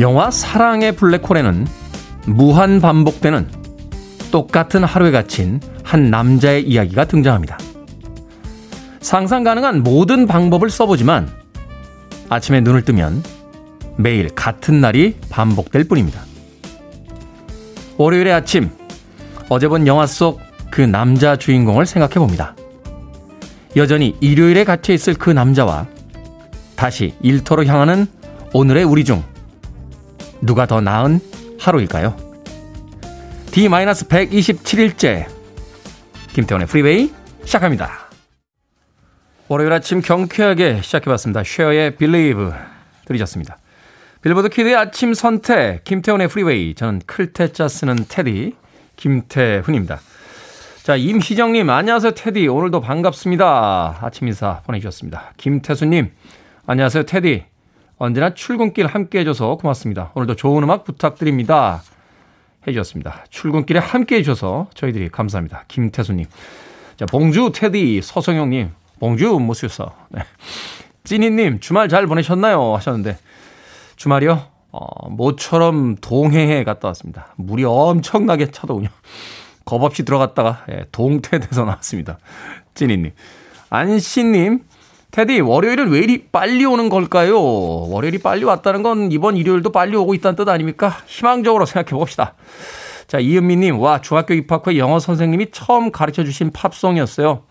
영화 사랑의 블랙홀에는 무한 반복되는 똑같은 하루에 갇힌 한 남자의 이야기가 등장합니다. 상상 가능한 모든 방법을 써보지만 아침에 눈을 뜨면 매일 같은 날이 반복될 뿐입니다. 월요일의 아침, 어제 본 영화 속 그 남자 주인공을 생각해 봅니다. 여전히 일요일에 갇혀 있을 그 남자와 다시 일터로 향하는 오늘의 우리 중 누가 더 나은 하루일까요? D-127일째 김태훈의 프리웨이 시작합니다. 월요일 아침 경쾌하게 시작해봤습니다. 쉐어의 Believe 들으셨습니다. Billboard kid의 아침 선택 김태훈의 프리웨이 저는 클 태자 쓰는 테디 김태훈입니다. 자 임희정님 안녕하세요 테디 오늘도 반갑습니다. 아침 인사 보내주셨습니다. 김태수님 안녕하세요 테디 언제나 출근길 함께 해줘서 고맙습니다. 오늘도 좋은 음악 부탁드립니다. 해주셨습니다. 출근길에 함께 해주셔서 저희들이 감사합니다. 김태수님. 자, 봉주, 테디, 서성영님, 봉주, 모스유서. 네. 찐이님, 주말 잘 보내셨나요? 하셨는데, 주말이요? 어, 모처럼 동해에 갔다 왔습니다. 물이 엄청나게 차더군요. 겁 없이 들어갔다가, 예, 동태돼서 나왔습니다. 찐이님. 안씨님, 테디, 월요일은 왜 이리 빨리 오는 걸까요? 월요일이 빨리 왔다는 건 이번 일요일도 빨리 오고 있다는 뜻 아닙니까? 희망적으로 생각해 봅시다. 자, 이은미님, 와, 중학교 입학 후에 영어 선생님이 처음 가르쳐 주신 팝송이었어요.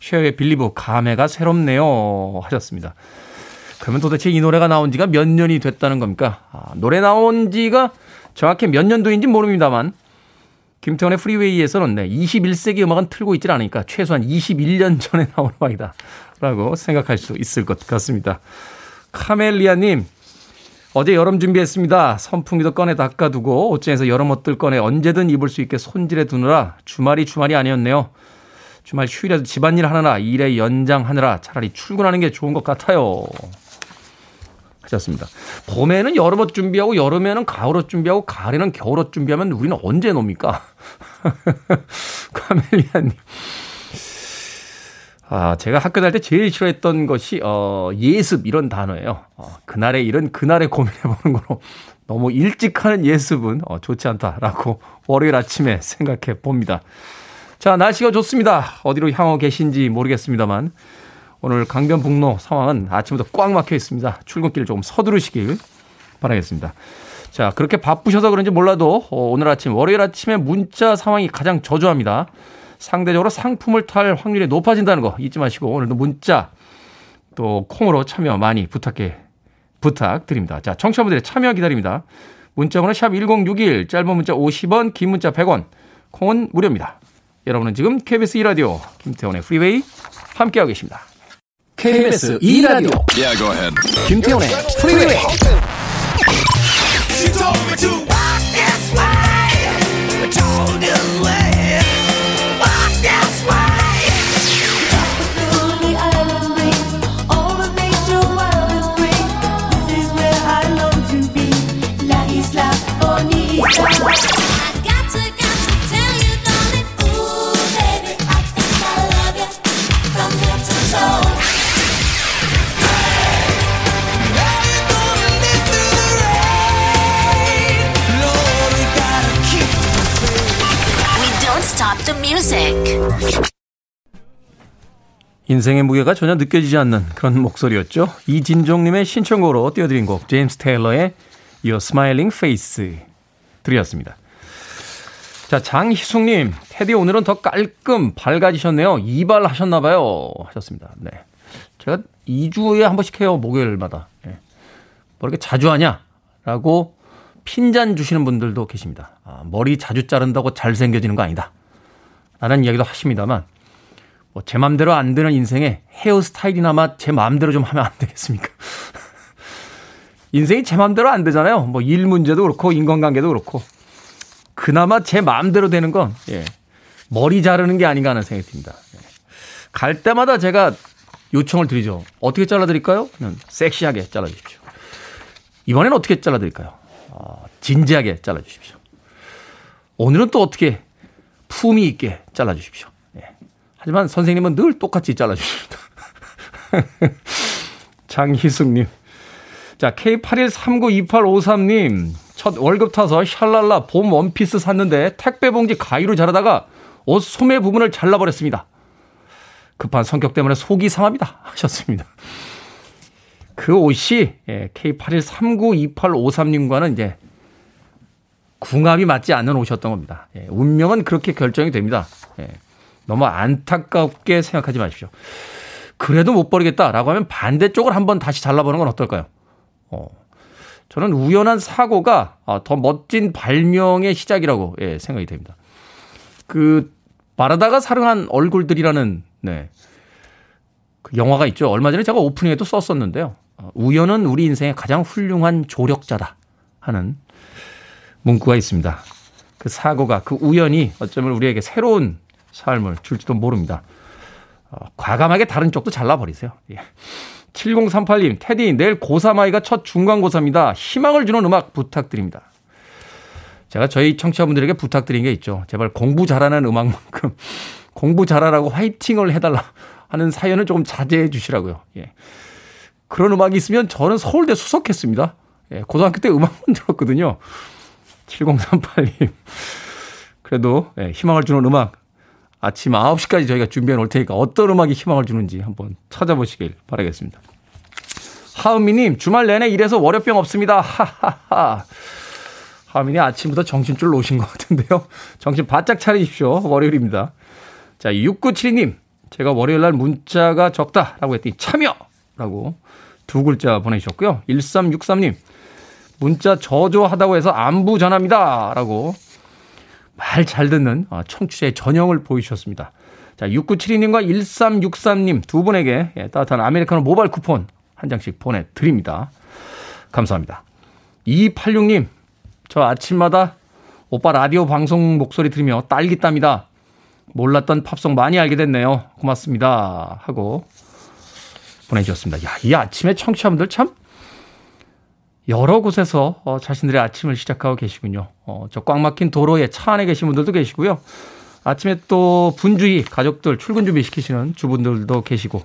쉐어의 빌리브, 감회가 새롭네요. 하셨습니다. 그러면 도대체 이 노래가 나온 지가 몇 년이 됐다는 겁니까? 아, 노래 나온 지가 정확히 몇 년도인지 모릅니다만, 김태훈의 프리웨이에서는 네, 21세기 음악은 틀고 있질 않으니까 최소한 21년 전에 나온 음악이다. 라고 생각할 수 있을 것 같습니다. 카멜리아님, 어제 여름 준비했습니다. 선풍기도 꺼내 닦아두고 옷장에서 여름 옷들 꺼내 언제든 입을 수 있게 손질해 두느라 주말이 주말이 아니었네요. 주말 휴일에도 집안일 하느라 일에 연장하느라 차라리 출근하는 게 좋은 것 같아요. 하셨습니다. 봄에는 여름 옷 준비하고 여름에는 가을 옷 준비하고 가을에는 겨울 옷 준비하면 우리는 언제 놉니까? 카멜리아님. 아, 제가 학교 다닐 때 제일 싫어했던 것이, 어, 예습 이런 단어예요. 어, 그날의 일은 그날에 고민해 보는 거로 너무 일찍 하는 예습은 어, 좋지 않다라고 월요일 아침에 생각해 봅니다. 자, 날씨가 좋습니다. 어디로 향하고 계신지 모르겠습니다만, 오늘 강변북로 상황은 아침부터 꽉 막혀 있습니다. 출근길 조금 서두르시길 바라겠습니다. 자, 그렇게 바쁘셔서 그런지 몰라도 어, 오늘 아침, 월요일 아침에 문자 상황이 가장 저조합니다. 상대적으로 상품을 탈 확률이 높아진다는 거 잊지 마시고 오늘도 문자 또 콩으로 참여 많이 부탁해 부탁드립니다. 자, 청취자분들의 참여 기다립니다. 문자 번호 샵 1061, 짧은 문자 50원, 긴 문자 100원, 콩은 무료입니다. 여러분은 지금 KBS 2라디오 김태훈의 프리웨이 함께하고 계십니다. KBS 2라디오 yeah, 김태원의 프리웨이 인생의 무게가 전혀 느껴지지 않는 그런 목소리였죠. 이진종님의 신청곡으로 띄워드린 곡 제임스 테일러의 Your Smiling Face 들이었습니다. 자 장희숙님 테디 오늘은 더 깔끔 밝아지셨네요. 이발 하셨나봐요 하셨습니다. 네, 제가 2주에 한 번씩 해요 목요일마다. 네. 뭐 이렇게 자주 하냐 라고 핀잔 주시는 분들도 계십니다. 아, 머리 자주 자른다고 잘생겨지는 거 아니다. 라는 이야기도 하십니다만 뭐제 맘대로 안 되는 인생에 헤어스타일이나마 제 마음대로 좀 하면 안 되겠습니까? 인생이 제 마음대로 안 되잖아요. 뭐 일 문제도 그렇고 인간관계도 그렇고 그나마 제 마음대로 되는 건 예, 머리 자르는 게 아닌가 하는 생각이 듭니다. 예. 갈 때마다 제가 요청을 드리죠. 어떻게 잘라드릴까요? 섹시하게 잘라주십시오. 이번엔 어떻게 잘라드릴까요? 어, 진지하게 잘라주십시오. 오늘은 또 어떻게 품위 있게 잘라주십시오. 하지만 선생님은 늘 똑같이 잘라주십니다. 장희숙님. 자, K81392853님. 첫 월급 타서 샬랄라 봄 원피스 샀는데 택배 봉지 가위로 자르다가 옷 소매 부분을 잘라버렸습니다. 급한 성격 때문에 속이 상합니다. 하셨습니다. 그 옷이 예, K81392853님과는 이제 궁합이 맞지 않는 옷이었던 겁니다. 예, 운명은 그렇게 결정이 됩니다. 예, 너무 안타깝게 생각하지 마십시오. 그래도 못 버리겠다라고 하면 반대쪽을 한번 다시 잘라보는 건 어떨까요? 어, 저는 우연한 사고가 어, 더 멋진 발명의 시작이라고 예, 생각이 됩니다. 그 바라다가 사랑한 얼굴들이라는 네. 그 영화가 있죠. 얼마 전에 제가 오프닝에도 썼었는데요. 어, 우연은 우리 인생의 가장 훌륭한 조력자다 하는 문구가 있습니다. 그 사고가 그 우연이 어쩌면 우리에게 새로운 삶을 줄지도 모릅니다. 어, 과감하게 다른 쪽도 잘라버리세요. 예. 7038님, 테디, 내일 고3 아이가 첫 중간고사입니다. 희망을 주는 음악 부탁드립니다. 제가 저희 청취자분들에게 부탁드린 게 있죠. 제발 공부 잘하는 음악만큼 공부 잘하라고 화이팅을 해달라 하는 사연을 조금 자제해 주시라고요. 예. 그런 음악이 있으면 저는 서울대 수석했습니다. 예, 고등학교 때 음악만 들었거든요. 7038님. 그래도 예, 희망을 주는 음악 아침 9시까지 저희가 준비해 놓을 테니까 어떤 음악이 희망을 주는지 한번 찾아보시길 바라겠습니다. 하은미님, 주말 내내 일해서 월요병 없습니다. 하하하. 하은미님 아침부터 정신줄 놓으신 것 같은데요. 정신 바짝 차리십시오. 월요일입니다. 자, 6972님. 제가 월요일 날 문자가 적다라고 했더니 참여라고 두 글자 보내주셨고요. 1363님. 문자 저조하다고 해서 안부 전합니다라고 말 잘 듣는 어, 청취자의 전형을 보여주셨습니다. 자, 6972님과 1363님 두 분에게 예, 따뜻한 아메리카노 모바일 쿠폰 한 장씩 보내드립니다. 감사합니다. 2286님, 저 아침마다 오빠 라디오 방송 목소리 들으며 딸기땀이다. 몰랐던 팝송 많이 알게 됐네요. 고맙습니다. 하고 보내주셨습니다. 야, 이 아침에 청취자분들 참 여러 곳에서 어, 자신들의 아침을 시작하고 계시군요. 어, 저 꽉 막힌 도로에 차 안에 계신 분들도 계시고요. 아침에 또 분주히 가족들 출근 준비 시키시는 주분들도 계시고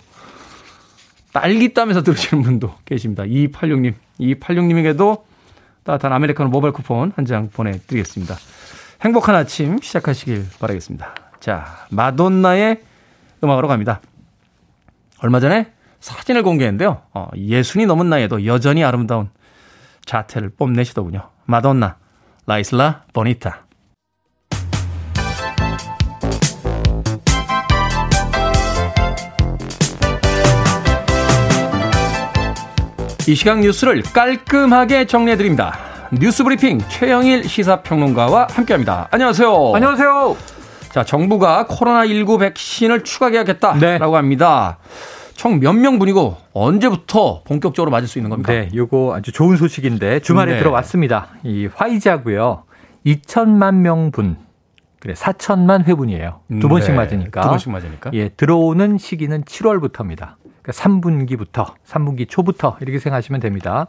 딸기 땀에서 들으시는 분도 계십니다. 2286님, 2286님에게도 따뜻한 아메리카노 모바일 쿠폰 한 장 보내드리겠습니다. 행복한 아침 시작하시길 바라겠습니다. 자, 마돈나의 음악으로 갑니다. 얼마 전에 사진을 공개했는데요. 어, 예순이 넘은 나이에도 여전히 아름다운 자태를 뽐내시더군요. 마돈나, 라이슬라 보니타. 이 시각 뉴스를 깔끔하게 정리해드립니다. 뉴스 브리핑 최영일 시사평론가와 함께합니다. 안녕하세요. 안녕하세요. 자, 정부가 코로나19 백신을 추가 계약했다라고 네. 합니다. 총 몇 명분이고 언제부터 본격적으로 맞을 수 있는 겁니까? 네, 요거 아주 좋은 소식인데 주말에 네. 들어왔습니다. 이 화이자고요. 2천만 명분. 그래, 4천만 회분이에요. 두 번씩 네. 맞으니까. 두 번씩 맞으니까. 예, 들어오는 시기는 7월부터입니다. 그러니까 3분기부터, 3분기 초부터 이렇게 생각하시면 됩니다.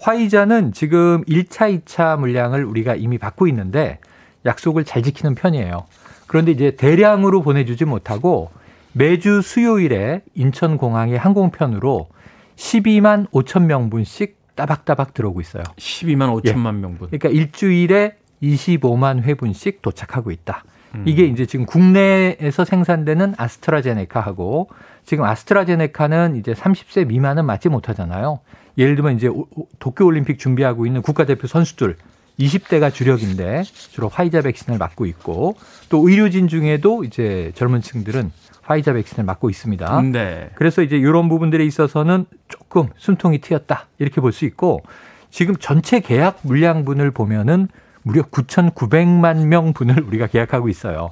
화이자는 지금 1차, 2차 물량을 우리가 이미 받고 있는데 약속을 잘 지키는 편이에요. 그런데 이제 대량으로 보내주지 못하고 매주 수요일에 인천공항의 항공편으로 12만 5천 명분씩 따박따박 들어오고 있어요. 12만 5천만 예. 명분. 그러니까 일주일에 25만 회분씩 도착하고 있다. 음. 이게 이제 지금 국내에서 생산되는 아스트라제네카하고 지금 아스트라제네카는 이제 30세 미만은 맞지 못하잖아요. 예를 들면 이제 도쿄 올림픽 준비하고 있는 국가대표 선수들 20대가 주력인데 주로 화이자 백신을 맞고 있고 또 의료진 중에도 이제 젊은 층들은 화이자 백신을 맞고 있습니다. 네. 그래서 이제 이런 부분들에 있어서는 조금 숨통이 트였다 이렇게 볼 수 있고 지금 전체 계약 물량분을 보면은 무려 9,900만 명 분을 우리가 계약하고 있어요.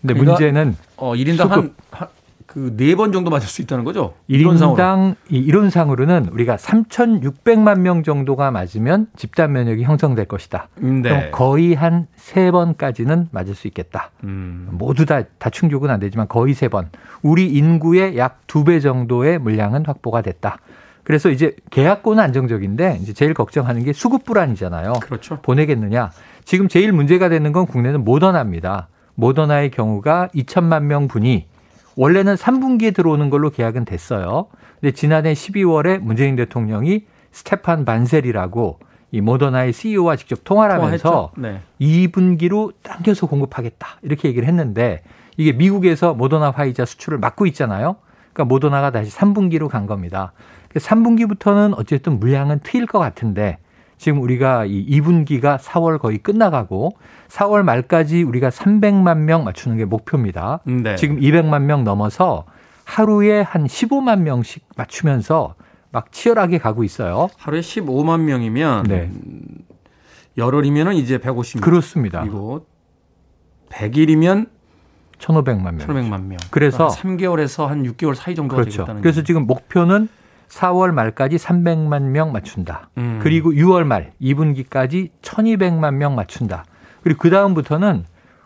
근데 그러니까 문제는 어 1인당 한, 한 그 네 번 정도 맞을 수 있다는 거죠? 1인당 이론상으로는 우리가 3,600만 명 정도가 맞으면 집단 면역이 형성될 것이다. 음, 네. 그럼 거의 한 세 번까지는 맞을 수 있겠다. 음. 모두 다, 다 충족은 안 되지만 거의 세 번. 우리 인구의 약 두 배 정도의 물량은 확보가 됐다. 그래서 이제 계약권은 안정적인데 이제 제일 걱정하는 게 수급 불안이잖아요. 그렇죠. 보내겠느냐. 지금 제일 문제가 되는 건 국내는 모더나입니다. 모더나의 경우가 2천만 명 분이 원래는 3분기에 들어오는 걸로 계약은 됐어요. 근데 지난해 12월에 문재인 대통령이 스테판 반셀이라고 이 모더나의 CEO와 직접 통화를 하면서 네. 2분기로 당겨서 공급하겠다. 이렇게 얘기를 했는데 이게 미국에서 모더나 화이자 수출을 막고 있잖아요. 그러니까 모더나가 다시 3분기로 간 겁니다. 3분기부터는 어쨌든 물량은 트일 것 같은데 지금 우리가 이 2분기가 4월 거의 끝나가고 4월 말까지 우리가 300만 명 맞추는 게 목표입니다. 네. 지금 200만 명 넘어서 하루에 한 15만 명씩 맞추면서 막 치열하게 가고 있어요. 하루에 15만 명이면 네. 열흘이면은 이제 150명. 그렇습니다. 그리고 100일이면 1,500만 명. 1,500만 명. 그래서 3개월에서 한 6개월 사이 정도가 그렇죠. 되겠다는 그래서 지금 목표는 4월 말까지 300만 명 맞춘다. 음. 그리고 6월 말 2분기까지 1,200만 명 맞춘다. 그리고 그 다음부터는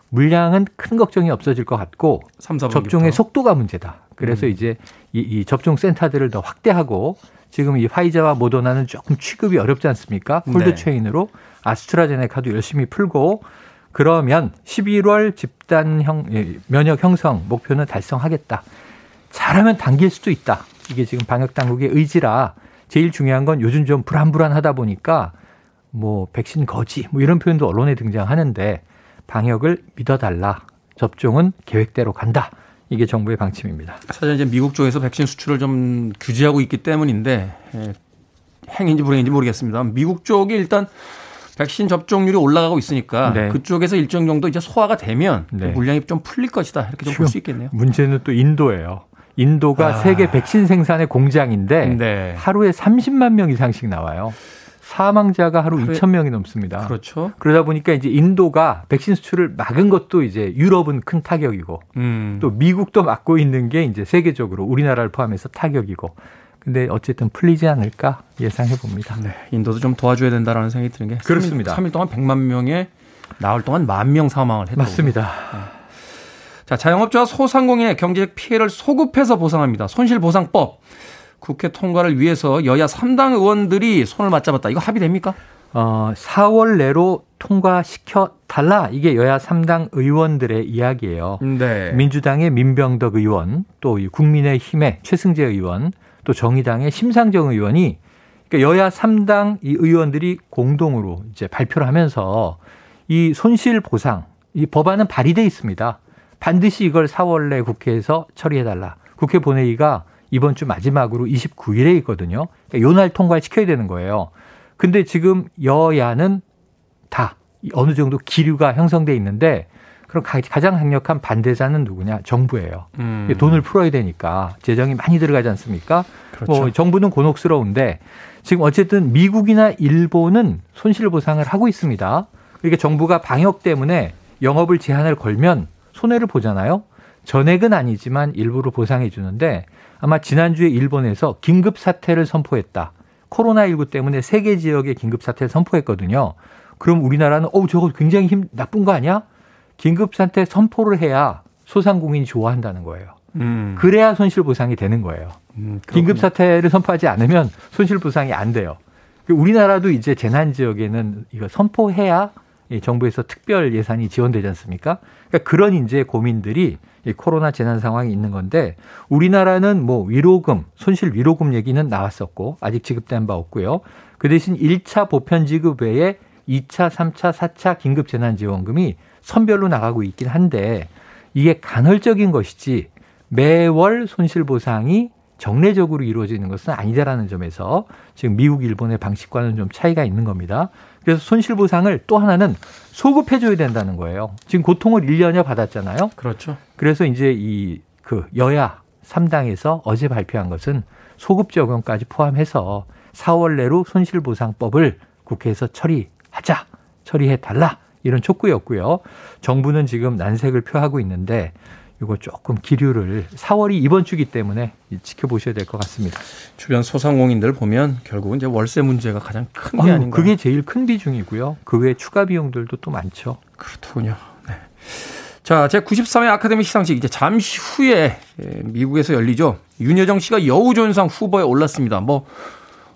물량은 큰 걱정이 없어질 것 같고 3, 접종의 속도가 문제다. 그래서 음. 이제 이, 이 접종 센터들을 더 확대하고 지금 이 화이자와 모더나는 조금 취급이 어렵지 않습니까? 콜드 네. 체인으로 아스트라제네카도 열심히 풀고 그러면 11월 집단 형 예, 면역 형성 목표는 달성하겠다. 잘하면 당길 수도 있다. 이게 지금 방역 당국의 의지라 제일 중요한 건 요즘 좀 불안불안하다 보니까 뭐 백신 거지 뭐 이런 표현도 언론에 등장하는데 방역을 믿어달라. 접종은 계획대로 간다. 이게 정부의 방침입니다. 사실 이제 미국 쪽에서 백신 수출을 좀 규제하고 있기 때문인데 예, 행인지 불행인지 모르겠습니다. 미국 쪽이 일단 백신 접종률이 올라가고 있으니까 네. 그쪽에서 일정 정도 이제 소화가 되면 네. 물량이 좀 풀릴 것이다 이렇게 좀 볼 수 있겠네요. 문제는 또 인도예요. 인도가 아. 세계 백신 생산의 공장인데 네. 하루에 30만 명 이상씩 나와요. 사망자가 하루 2천 명이 넘습니다. 그렇죠. 그러다 보니까 이제 인도가 백신 수출을 막은 것도 이제 유럽은 큰 타격이고 음. 또 미국도 막고 있는 게 이제 세계적으로 우리나라를 포함해서 타격이고. 근데 어쨌든 풀리지 않을까 예상해 봅니다. 네, 인도도 좀 도와줘야 된다라는 생각이 드는 게 그렇습니다. 3일, 3일 동안 100만 명의 나흘 동안 만 명 사망을 했다. 맞습니다. 네. 자, 자영업자와 소상공인의 경제적 피해를 소급해서 보상합니다. 손실보상법. 국회 통과를 위해서 여야 3당 의원들이 손을 맞잡았다. 이거 합의됩니까? 어, 4월 내로 통과시켜 달라. 이게 여야 3당 의원들의 이야기예요. 네. 민주당의 민병덕 의원, 또 국민의힘의 최승재 의원, 또 정의당의 심상정 의원이 그러니까 여야 3당 이 의원들이 공동으로 이제 발표를 하면서 이 손실 보상 이 법안은 발의돼 있습니다. 반드시 이걸 4월 내 국회에서 처리해 달라. 국회 본회의가 이번 주 마지막으로 29일에 있거든요. 그러니까 요날 통과시켜야 되는 거예요. 근데 지금 여야는 다 어느 정도 기류가 형성돼 있는데 그럼 가장 강력한 반대자는 누구냐? 정부예요. 음. 돈을 풀어야 되니까 재정이 많이 들어가지 않습니까? 그렇죠. 뭐 정부는 곤혹스러운데 지금 어쨌든 미국이나 일본은 손실 보상을 하고 있습니다. 그러니까 정부가 방역 때문에 영업을 제한을 걸면 손해를 보잖아요. 전액은 아니지만 일부러 보상해 주는데 아마 지난주에 일본에서 긴급 사태를 선포했다. 코로나19 때문에 세계 지역에 긴급 사태를 선포했거든요. 그럼 우리나라는 어 저거 굉장히 힘 나쁜 거 아니야? 긴급 사태 선포를 해야 소상공인이 좋아한다는 거예요. 음. 그래야 손실 보상이 되는 거예요. 음, 긴급 사태를 선포하지 않으면 손실 보상이 안 돼요. 우리나라도 이제 재난 지역에는 이거 선포해야 정부에서 특별 예산이 지원되지 않습니까? 그러니까 그런 이제 고민들이 이 코로나 재난 상황이 있는 건데 우리나라는 뭐 위로금, 손실 위로금 얘기는 나왔었고 아직 지급된 바 없고요. 그 대신 1차 보편 지급 외에 2차, 3차, 4차 긴급 재난 지원금이 선별로 나가고 있긴 한데 이게 간헐적인 것이지 매월 손실 보상이 정례적으로 이루어지는 것은 아니다라는 점에서 지금 미국, 일본의 방식과는 좀 차이가 있는 겁니다. 그래서 손실 보상을 또 하나는 소급해 줘야 된다는 거예요. 지금 고통을 1년여 받았잖아요. 그렇죠. 그래서 이제 이 그 여야 3당에서 어제 발표한 것은 소급 적용까지 포함해서 4월 내로 손실 보상법을 국회에서 처리하자, 처리해 달라 이런 촉구였고요. 정부는 지금 난색을 표하고 있는데 이거 조금 기류를 4월이 이번 주기 때문에 지켜보셔야 될 것 같습니다. 주변 소상공인들 보면 결국은 이제 월세 문제가 가장 큰 게 아닌가. 그게 제일 큰 비중이고요. 그 외에 추가 비용들도 또 많죠. 그렇더군요. 네. 자, 제 93회 아카데미 시상식 이제 잠시 후에 예, 미국에서 열리죠. 윤여정 씨가 여우조연상 후보에 올랐습니다. 뭐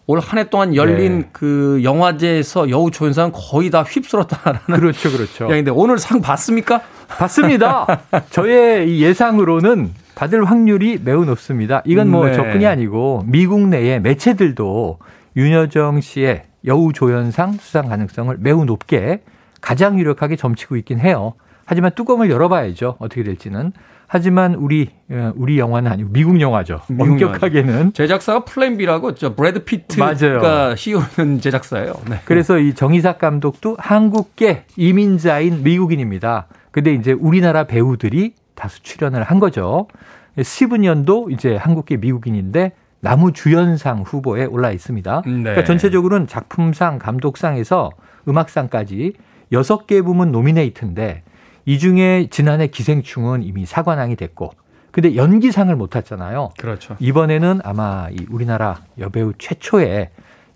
올 한 해 동안 열린 네. 그 영화제에서 여우 조연상 거의 다 휩쓸었다라는 그렇죠, 그렇죠. 야인데 오늘 상 받습니까? 받습니다. 저의 예상으로는 받을 확률이 매우 높습니다. 이건 뭐 네. 접근이 아니고 미국 내의 매체들도 윤여정 씨의 여우 조연상 수상 가능성을 매우 높게 가장 유력하게 점치고 있긴 해요. 하지만 뚜껑을 열어봐야죠. 어떻게 될지는. 하지만 우리 어, 우리 영화는 아니고 미국 영화죠. 미국 엄격하게는 영화죠. 제작사가 Plan B라고 저 브래드 피트가 CEO는 제작사예요. 네. 그래서 이 정이삭 감독도 한국계 이민자인 미국인입니다. 근데 이제 우리나라 배우들이 다수 출연을 한 거죠. 스티븐 연도 이제 한국계 미국인인데 남우 주연상 후보에 올라 있습니다. 네. 그러니까 전체적으로는 작품상, 감독상에서 음악상까지 여섯 개 부문 nominate인데 이 중에 지난해 기생충은 이미 사관왕이 됐고 근데 연기상을 못 탔잖아요. 그렇죠. 이번에는 아마 이 우리나라 여배우 최초의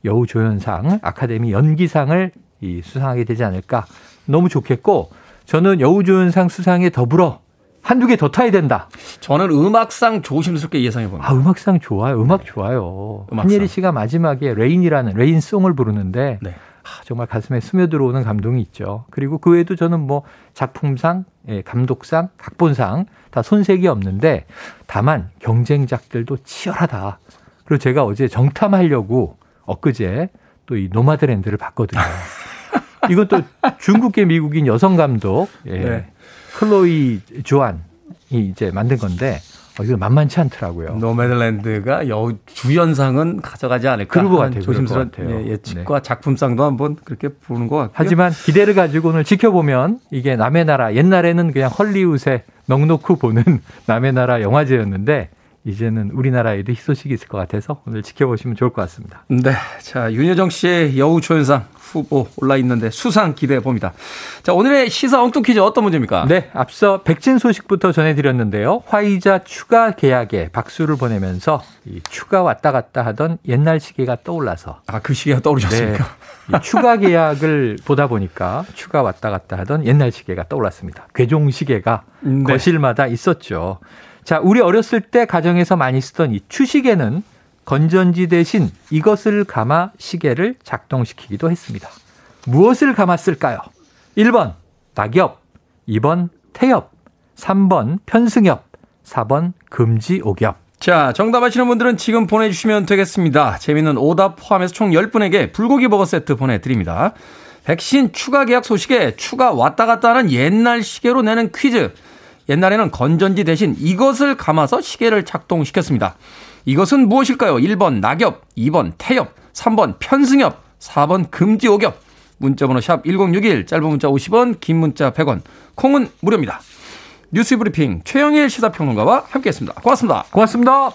여우 조연상 아카데미 연기상을 이 수상하게 되지 않을까 너무 좋겠고 저는 여우 조연상 수상에 더불어 한두 개 더 타야 된다. 저는 음악상 조심스럽게 예상해 봅니다. 아, 음악상 좋아요. 음악 네. 좋아요. 음악상. 한예리 씨가 마지막에 Rain이라는 Rain Song을 부르는데 네. 아, 정말 가슴에 스며들어오는 감동이 있죠. 그리고 그 외에도 저는 뭐 작품상, 예, 감독상, 각본상 다 손색이 없는데 다만 경쟁작들도 치열하다. 그리고 제가 어제 정탐하려고 엊그제 또 이 노마드랜드를 봤거든요. 이건 또 중국계 미국인 여성 감독 예. 네. 클로이 조안이 이제 만든 건데 어, 이거 만만치 않더라고요. 노매들랜드가 여 주연상은 가져가지 않을까. 그럴 것 같아요. 조심스러운 예, 예측과 네. 작품상도 한번 그렇게 보는 것 같고요. 하지만 기대를 가지고 오늘 지켜보면 이게 남의 나라 옛날에는 그냥 헐리우드에 넉넉히 보는 남의 나라 영화제였는데 이제는 우리나라에도 희소식이 있을 것 같아서 오늘 지켜보시면 좋을 것 같습니다. 네. 자, 윤여정 씨의 여우 조연상 후보 올라 있는데 수상 기대해 봅니다. 자, 오늘의 시사 엉뚱 퀴즈 어떤 문제입니까? 네, 앞서 백진 소식부터 전해드렸는데요. 화이자 추가 계약에 박수를 보내면서 이 추가 왔다 갔다 하던 옛날 시계가 떠올라서 아, 그 시계가 떠오르셨습니까? 네, 추가 계약을 보다 보니까 추가 왔다 갔다 하던 옛날 시계가 떠올랐습니다. 괴종 시계가 네. 거실마다 있었죠. 자, 우리 어렸을 때 가정에서 많이 쓰던 이 추시계는 건전지 대신 이것을 감아 시계를 작동시키기도 했습니다. 무엇을 감았을까요? 1번 낙엽, 2번 태엽, 3번 편승엽, 4번 금지옥엽. 자, 정답 아시는 분들은 지금 보내주시면 되겠습니다. 재미있는 오답 포함해서 총 10분에게 불고기 버거 세트 보내드립니다. 백신 추가 계약 소식에 추가 왔다 갔다 하는 옛날 시계로 내는 퀴즈. 옛날에는 건전지 대신 이것을 감아서 시계를 작동시켰습니다. 이것은 무엇일까요? 1번 낙엽, 2번 태엽, 3번 편승엽, 4번 금지옥엽. 문자번호 샵 1061, 짧은 문자 50원, 긴 문자 100원, 콩은 무료입니다. 뉴스 브리핑 최영일 시사평론가와 함께했습니다. 고맙습니다. 고맙습니다.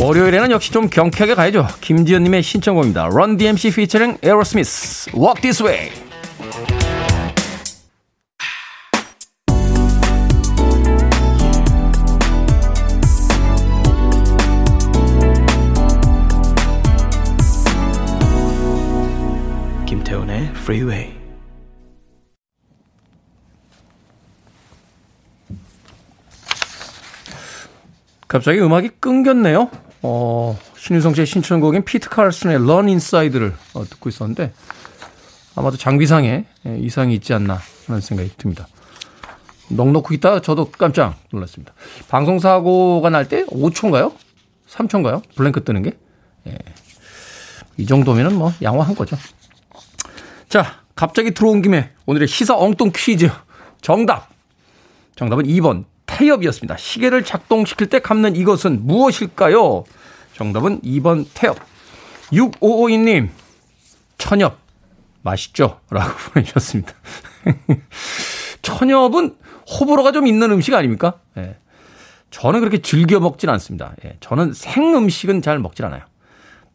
월요일에는 역시 좀 경쾌하게 가야죠. 김지연님의 신청곡입니다. Run DMC featuring Aerosmith, Walk This Way. Freeway. 갑자기 음악이 끊겼네요. 어, 신유성 씨의 신청곡인 피트 칼슨의 Run Inside를 어, 듣고 있었는데 아마도 장비상에 예, 이상이 있지 않나 하는 생각이 듭니다. 넉넉히 있다 저도 깜짝 놀랐습니다. 방송 사고가 날 때 5초인가요? 3초인가요? 블랭크 뜨는 게? 예. 이 정도면은 뭐 양호한 거죠. 자, 갑자기 들어온 김에 오늘의 시사 엉뚱 퀴즈 정답. 정답은 2번 태엽이었습니다. 시계를 작동시킬 때 감는 이것은 무엇일까요? 정답은 2번 태엽. 6552님, 천엽. 맛있죠? 라고 보내주셨습니다. 천엽은 호불호가 좀 있는 음식 아닙니까? 예. 저는 그렇게 즐겨 먹진 않습니다. 예. 저는 생 음식은 잘 먹질 않아요.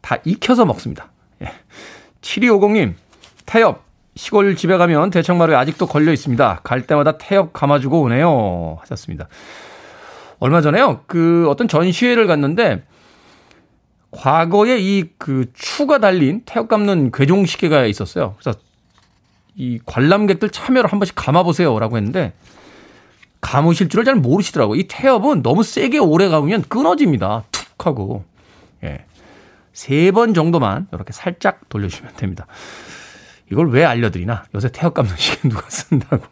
다 익혀서 먹습니다. 예. 7250님, 태엽. 시골 집에 가면 대청마루에 아직도 걸려 있습니다. 갈 때마다 태엽 감아주고 오네요. 하셨습니다. 얼마 전에요. 그 어떤 전시회를 갔는데 과거에 이 그 추가 달린 태엽 감는 괴종 시계가 있었어요. 그래서 이 관람객들 참여를 한 번씩 감아보세요라고 했는데 감으실 줄을 잘 모르시더라고요. 이 태엽은 너무 세게 오래 감으면 끊어집니다. 툭 하고. 예. 세 번 정도만 이렇게 살짝 돌려주시면 됩니다. 이걸 왜 알려드리나? 요새 태엽 감는 시계 누가 쓴다고.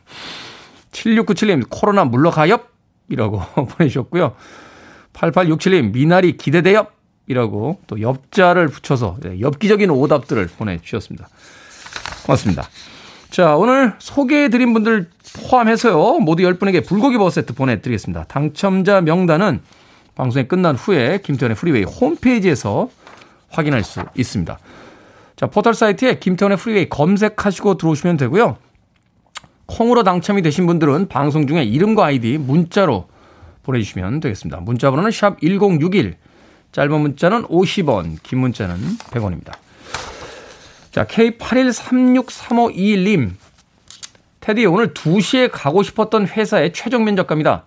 7697님, 코로나 물러가엽? 이라고 보내주셨고요. 8867님, 미나리 기대대요! 이라고 또 엽자를 붙여서 네, 엽기적인 오답들을 보내주셨습니다. 고맙습니다. 자, 오늘 소개해드린 분들 포함해서요, 모두 10분에게 불고기 버거 세트 보내드리겠습니다. 당첨자 명단은 방송이 끝난 후에 김태훈의 프리웨이 홈페이지에서 확인할 수 있습니다. 자, 포털 사이트에 김태훈의 프리웨이 검색하시고 들어오시면 되고요. 콩으로 당첨이 되신 분들은 방송 중에 이름과 아이디 문자로 보내주시면 되겠습니다. 문자 번호는 샵 1061, 짧은 문자는 50원, 긴 문자는 100원입니다. 자, K81363521님. 테디, 오늘 2시에 가고 싶었던 회사의 최종 면접갑니다.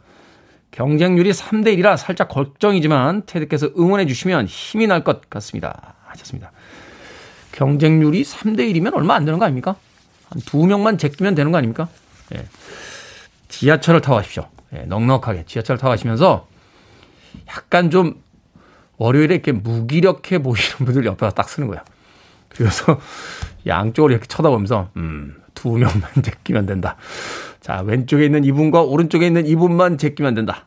경쟁률이 3대1이라 살짝 걱정이지만 테드께서 응원해 주시면 힘이 날 것 같습니다. 하셨습니다. 경쟁률이 3대 1이면 얼마 안 되는 거 아닙니까? 한 두 명만 제끼면 되는 거 아닙니까? 예. 지하철을 타고 가십시오. 예, 넉넉하게 지하철을 타고 가시면서 약간 좀 월요일에 이렇게 무기력해 보이는 분들 옆에서 딱 쓰는 거예요. 그래서 양쪽으로 이렇게 쳐다보면서, 음, 두 명만 제끼면 된다. 자, 왼쪽에 있는 이분과 오른쪽에 있는 이분만 제끼면 된다.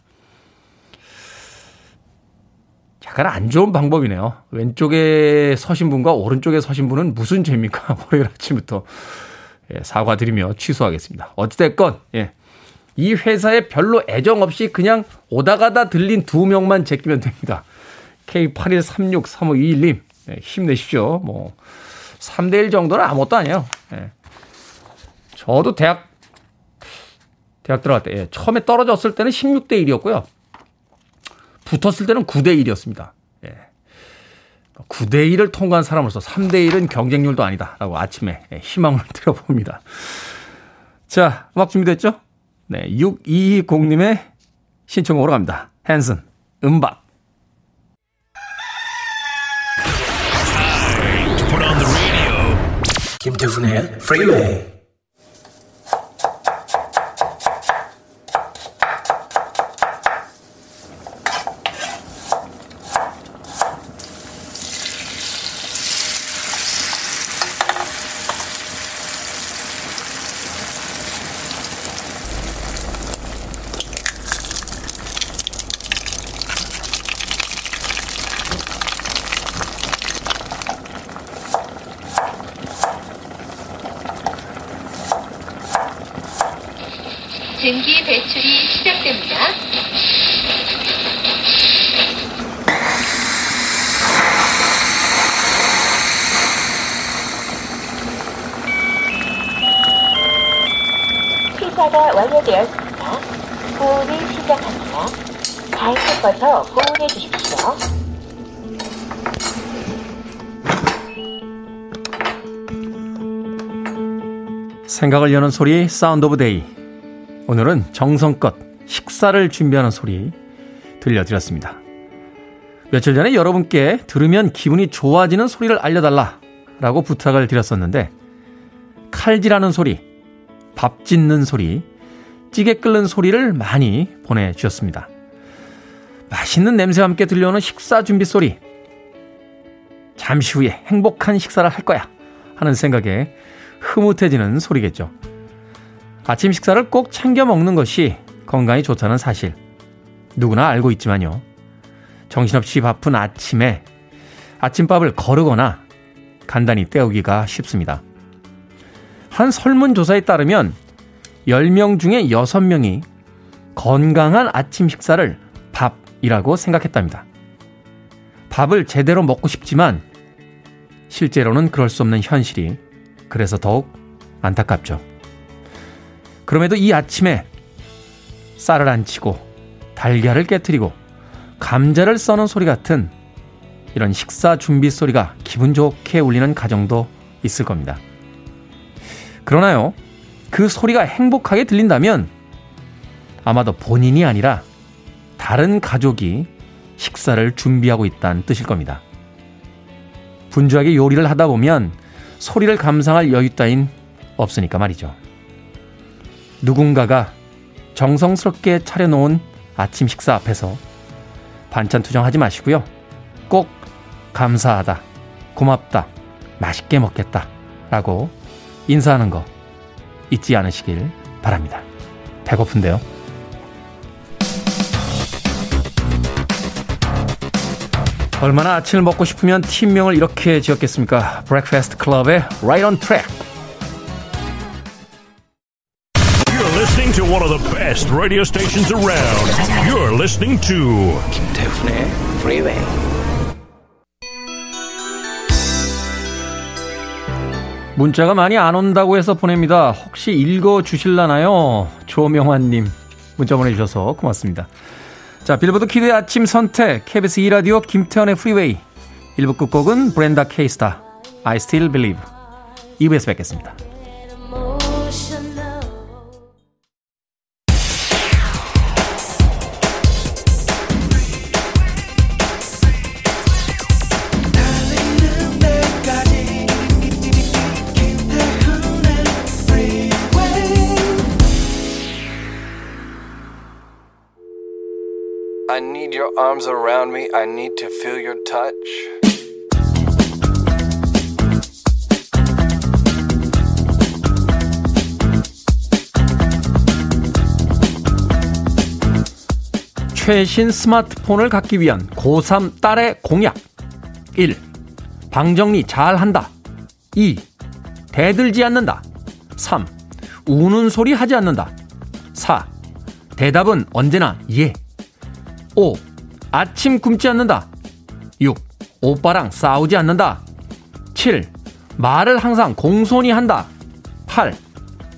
약간 안 좋은 방법이네요. 왼쪽에 서신 분과 오른쪽에 서신 분은 무슨 죄입니까? 월요일 아침부터. 예, 사과드리며 취소하겠습니다. 어찌됐건, 예. 이 회사에 별로 애정 없이 그냥 오다 가다 들린 두 명만 제끼면 됩니다. K81363521님, 예, 힘내십시오. 뭐, 3대1 정도는 아무것도 아니에요. 예. 저도 대학, 대학 들어갈 때, 예, 처음에 떨어졌을 때는 16대 1이었고요. 붙었을 때는 9대 1이었습니다. 예. 9대 1을 통과한 사람으로서 3대 1은 경쟁률도 아니다라고 아침에 예, 희망을 드려봅니다. 자, 음악 준비됐죠? 네, 6220님의 신청곡으로 갑니다. 헨슨, 음박. 김태훈의 프리웨이 생각을 여는 소리 Sound of Day 오늘은 정성껏 식사를 준비하는 소리 들려드렸습니다. 며칠 전에 여러분께 들으면 기분이 좋아지는 소리를 알려달라 라고 부탁을 드렸었는데 칼질하는 소리, 밥 짓는 소리, 찌개 끓는 소리를 많이 보내주셨습니다. 맛있는 냄새와 함께 들려오는 식사 준비 소리. 잠시 후에 행복한 식사를 할 거야 하는 생각에 흐뭇해지는 소리겠죠. 아침 식사를 꼭 챙겨 먹는 것이 건강에 좋다는 사실. 누구나 알고 있지만요. 정신없이 바쁜 아침에 아침밥을 거르거나 간단히 때우기가 쉽습니다. 한 설문조사에 따르면 10명 중에 6명이 건강한 아침 식사를 밥이라고 생각했답니다. 밥을 제대로 먹고 싶지만 실제로는 그럴 수 없는 현실이 그래서 더욱 안타깝죠. 그럼에도 이 아침에 쌀을 안 치고 달걀을 깨뜨리고 감자를 써는 소리 같은 이런 식사 준비 소리가 기분 좋게 울리는 가정도 있을 겁니다. 그러나요, 그 소리가 행복하게 들린다면 아마도 본인이 아니라 다른 가족이 식사를 준비하고 있다는 뜻일 겁니다. 분주하게 요리를 하다 보면 소리를 감상할 여유 따윈 없으니까 말이죠. 누군가가 정성스럽게 차려놓은 아침 식사 앞에서 반찬 투정하지 마시고요. 꼭 감사하다, 고맙다, 맛있게 먹겠다 라고 인사하는 거 잊지 않으시길 바랍니다. 배고픈데요. 얼마나 아침을 먹고 싶으면 팀명을 이렇게 지었겠습니까? 브렉패스트 클럽의 Right on Track. You're listening to one of the best radio stations around. You're listening to 김태훈의 Freeway. 문자가 많이 안 온다고 해서 보냅니다. 혹시 읽어 주실라나요? 조명환님 문자 보내주셔서 고맙습니다. 자, Billboard kid의 아침 선택, KBS 2라디오 김태훈의 프리웨이. 1부 끝곡은 Brenda K. Starr, I Still Believe. 2부에서 뵙겠습니다. Arms around me. I need to feel your touch. 최신 스마트폰을 갖기 위한 고3 딸의 공약. 1. 방정리 잘 한다. 2. 대들지 않는다. 3. 우는 소리 하지 않는다. 4. 대답은 언제나 예. 5. 아침 굶지 않는다. 6. 오빠랑 싸우지 않는다. 7. 말을 항상 공손히 한다. 8.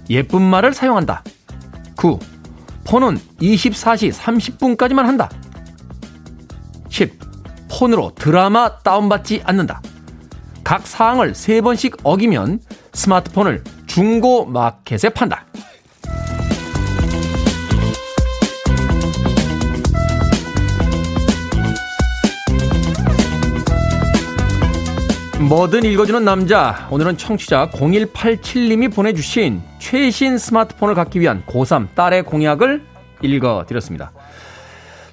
예쁜 말을 사용한다. 9. 폰은 24시 30분까지만 한다. 10. 폰으로 드라마 다운받지 않는다. 각 사항을 3번씩 어기면 스마트폰을 중고 마켓에 판다. 뭐든 읽어주는 남자. 오늘은 청취자 0187님이 보내주신 최신 스마트폰을 갖기 위한 고3 딸의 공약을 읽어드렸습니다.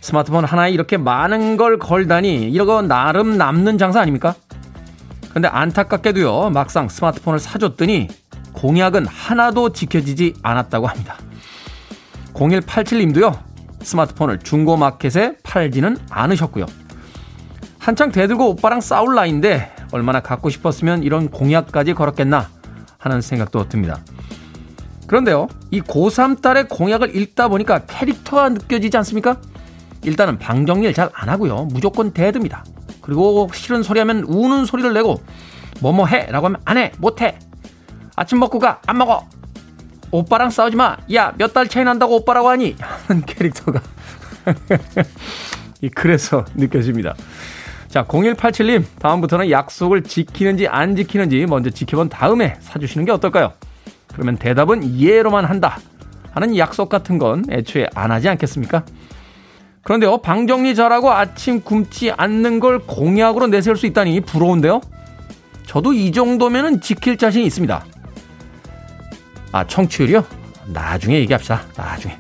스마트폰 하나에 이렇게 많은 걸 걸다니 이거 나름 남는 장사 아닙니까? 근데 안타깝게도요 막상 스마트폰을 사줬더니 공약은 하나도 지켜지지 않았다고 합니다. 0187님도요 스마트폰을 중고마켓에 팔지는 않으셨고요. 한창 대들고 오빠랑 싸울 나이인데 얼마나 갖고 싶었으면 이런 공약까지 걸었겠나 하는 생각도 듭니다. 그런데요, 이 고3 딸의 공약을 읽다 보니까 캐릭터가 느껴지지 않습니까? 일단은 방정리를 잘 안 하고요. 무조건 대듭니다. 그리고 싫은 소리 하면 우는 소리를 내고 뭐뭐 해 라고 하면 안 해, 못 해. 아침 먹고 가, 안 먹어. 오빠랑 싸우지 마. 야, 몇 달 차이 난다고 오빠라고 하니? 하는 캐릭터가. 그래서 느껴집니다. 자, 0187님, 다음부터는 약속을 지키는지 안 지키는지 먼저 지켜본 다음에 사주시는 게 어떨까요? 그러면 대답은 예로만 한다. 하는 약속 같은 건 애초에 안 하지 않겠습니까? 그런데요, 방 정리 잘하고 아침 굶지 않는 걸 공약으로 내세울 수 있다니 부러운데요? 저도 이 정도면은 지킬 자신이 있습니다. 아, 청취율이요? 나중에 얘기합시다. 나중에.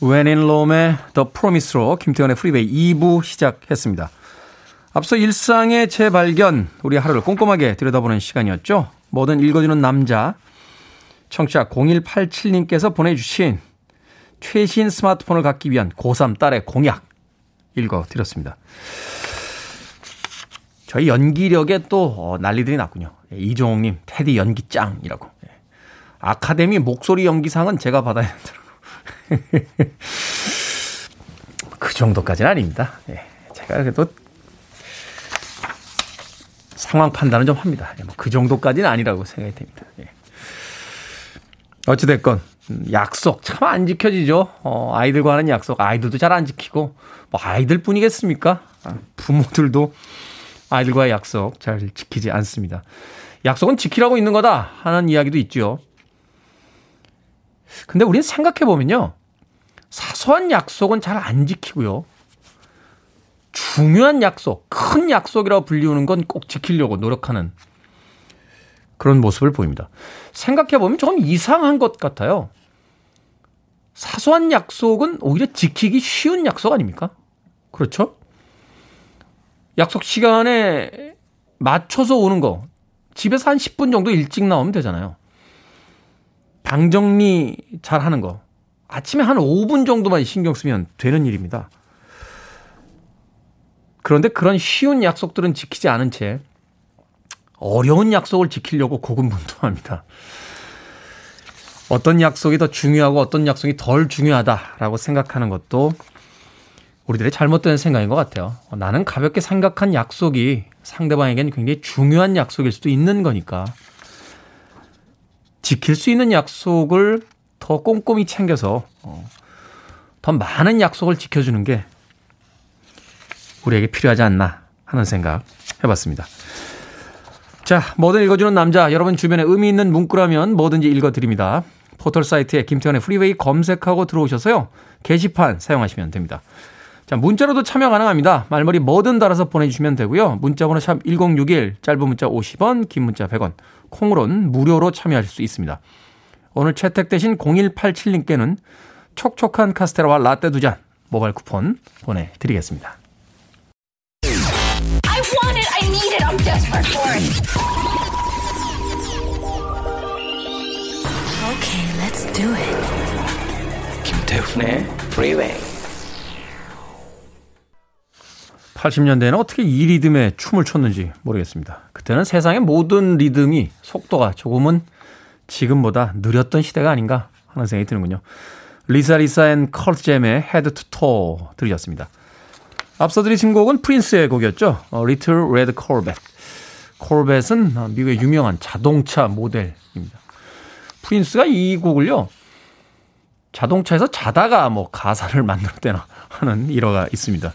When in Rome의 The Promise로 김태현의 프리베이 2부 시작했습니다. 앞서 일상의 재발견, 우리 하루를 꼼꼼하게 들여다보는 시간이었죠. 뭐든 읽어주는 남자, 청취자 0187님께서 보내주신 최신 스마트폰을 갖기 위한 고3 딸의 공약 읽어드렸습니다. 저희 연기력에 또 어, 난리들이 났군요. 예, 이종욱님, 테디 연기 짱이라고. 예. 아카데미 목소리 연기상은 제가 받아야 된다고. 그 정도까지는 아닙니다. 예. 제가 그래도 상황 판단은 좀 합니다. 예, 뭐그 정도까지는 아니라고 생각이 됩니다. 예. 어찌됐건, 음, 약속 참 안 지켜지죠. 어, 아이들과 하는 약속, 아이들도 잘 안 지키고, 뭐 아이들 뿐이겠습니까? 아, 부모들도 아이들과의 약속 잘 지키지 않습니다. 약속은 지키라고 있는 거다 하는 이야기도 있죠. 근데 우리는 생각해보면요. 사소한 약속은 잘 안 지키고요. 중요한 약속, 큰 약속이라고 불리우는 건 꼭 지키려고 노력하는 그런 모습을 보입니다. 생각해보면 조금 이상한 것 같아요. 사소한 약속은 오히려 지키기 쉬운 약속 아닙니까? 그렇죠? 약속 시간에 맞춰서 오는 거. 집에서 한 10분 정도 일찍 나오면 되잖아요. 방 정리 잘 하는 거. 아침에 한 5분 정도만 신경 쓰면 되는 일입니다. 그런데 그런 쉬운 약속들은 지키지 않은 채 어려운 약속을 지키려고 고군분투합니다. 어떤 약속이 더 중요하고 어떤 약속이 덜 중요하다라고 생각하는 것도 우리들의 잘못된 생각인 것 같아요. 나는 가볍게 생각한 약속이 상대방에겐 굉장히 중요한 약속일 수도 있는 거니까 지킬 수 있는 약속을 더 꼼꼼히 챙겨서 어, 더 많은 약속을 지켜주는 게 우리에게 필요하지 않나 하는 생각 해봤습니다. 자, 뭐든 읽어주는 남자, 여러분 주변에 의미 있는 문구라면 뭐든지 읽어드립니다. 포털 사이트에 김태훈의 프리웨이 검색하고 들어오셔서요. 게시판 사용하시면 됩니다. 자, 문자로도 참여 가능합니다. 말머리 뭐든 달아서 보내주시면 되고요. 문자번호 샵 1061, 짧은 문자 50원, 긴 문자 100원, 콩으로는 무료로 참여하실 수 있습니다. 오늘 채택되신 0187님께는 촉촉한 카스테라와 라떼 두 잔 모바일 쿠폰 보내드리겠습니다. I want it. I need it. I'm desperate for it. Okay, let's do it. 김태훈의 프리웨이 80년대에는 어떻게 이 리듬에 춤을 췄는지 모르겠습니다. 그때는 세상의 모든 리듬이 속도가 조금은 지금보다 느렸던 시대가 아닌가 하는 생각이 드는군요. Lisa Lisa and Cult Jam의 Head to Toe 들으셨습니다. 앞서 들으신 곡은 프린스의 곡이었죠. 어, Little Red Corvette. Corvette은 미국의 유명한 자동차 모델입니다. 프린스가 이 곡을요. 자동차에서 자다가 뭐 가사를 만들었대나 하는 일화가 있습니다.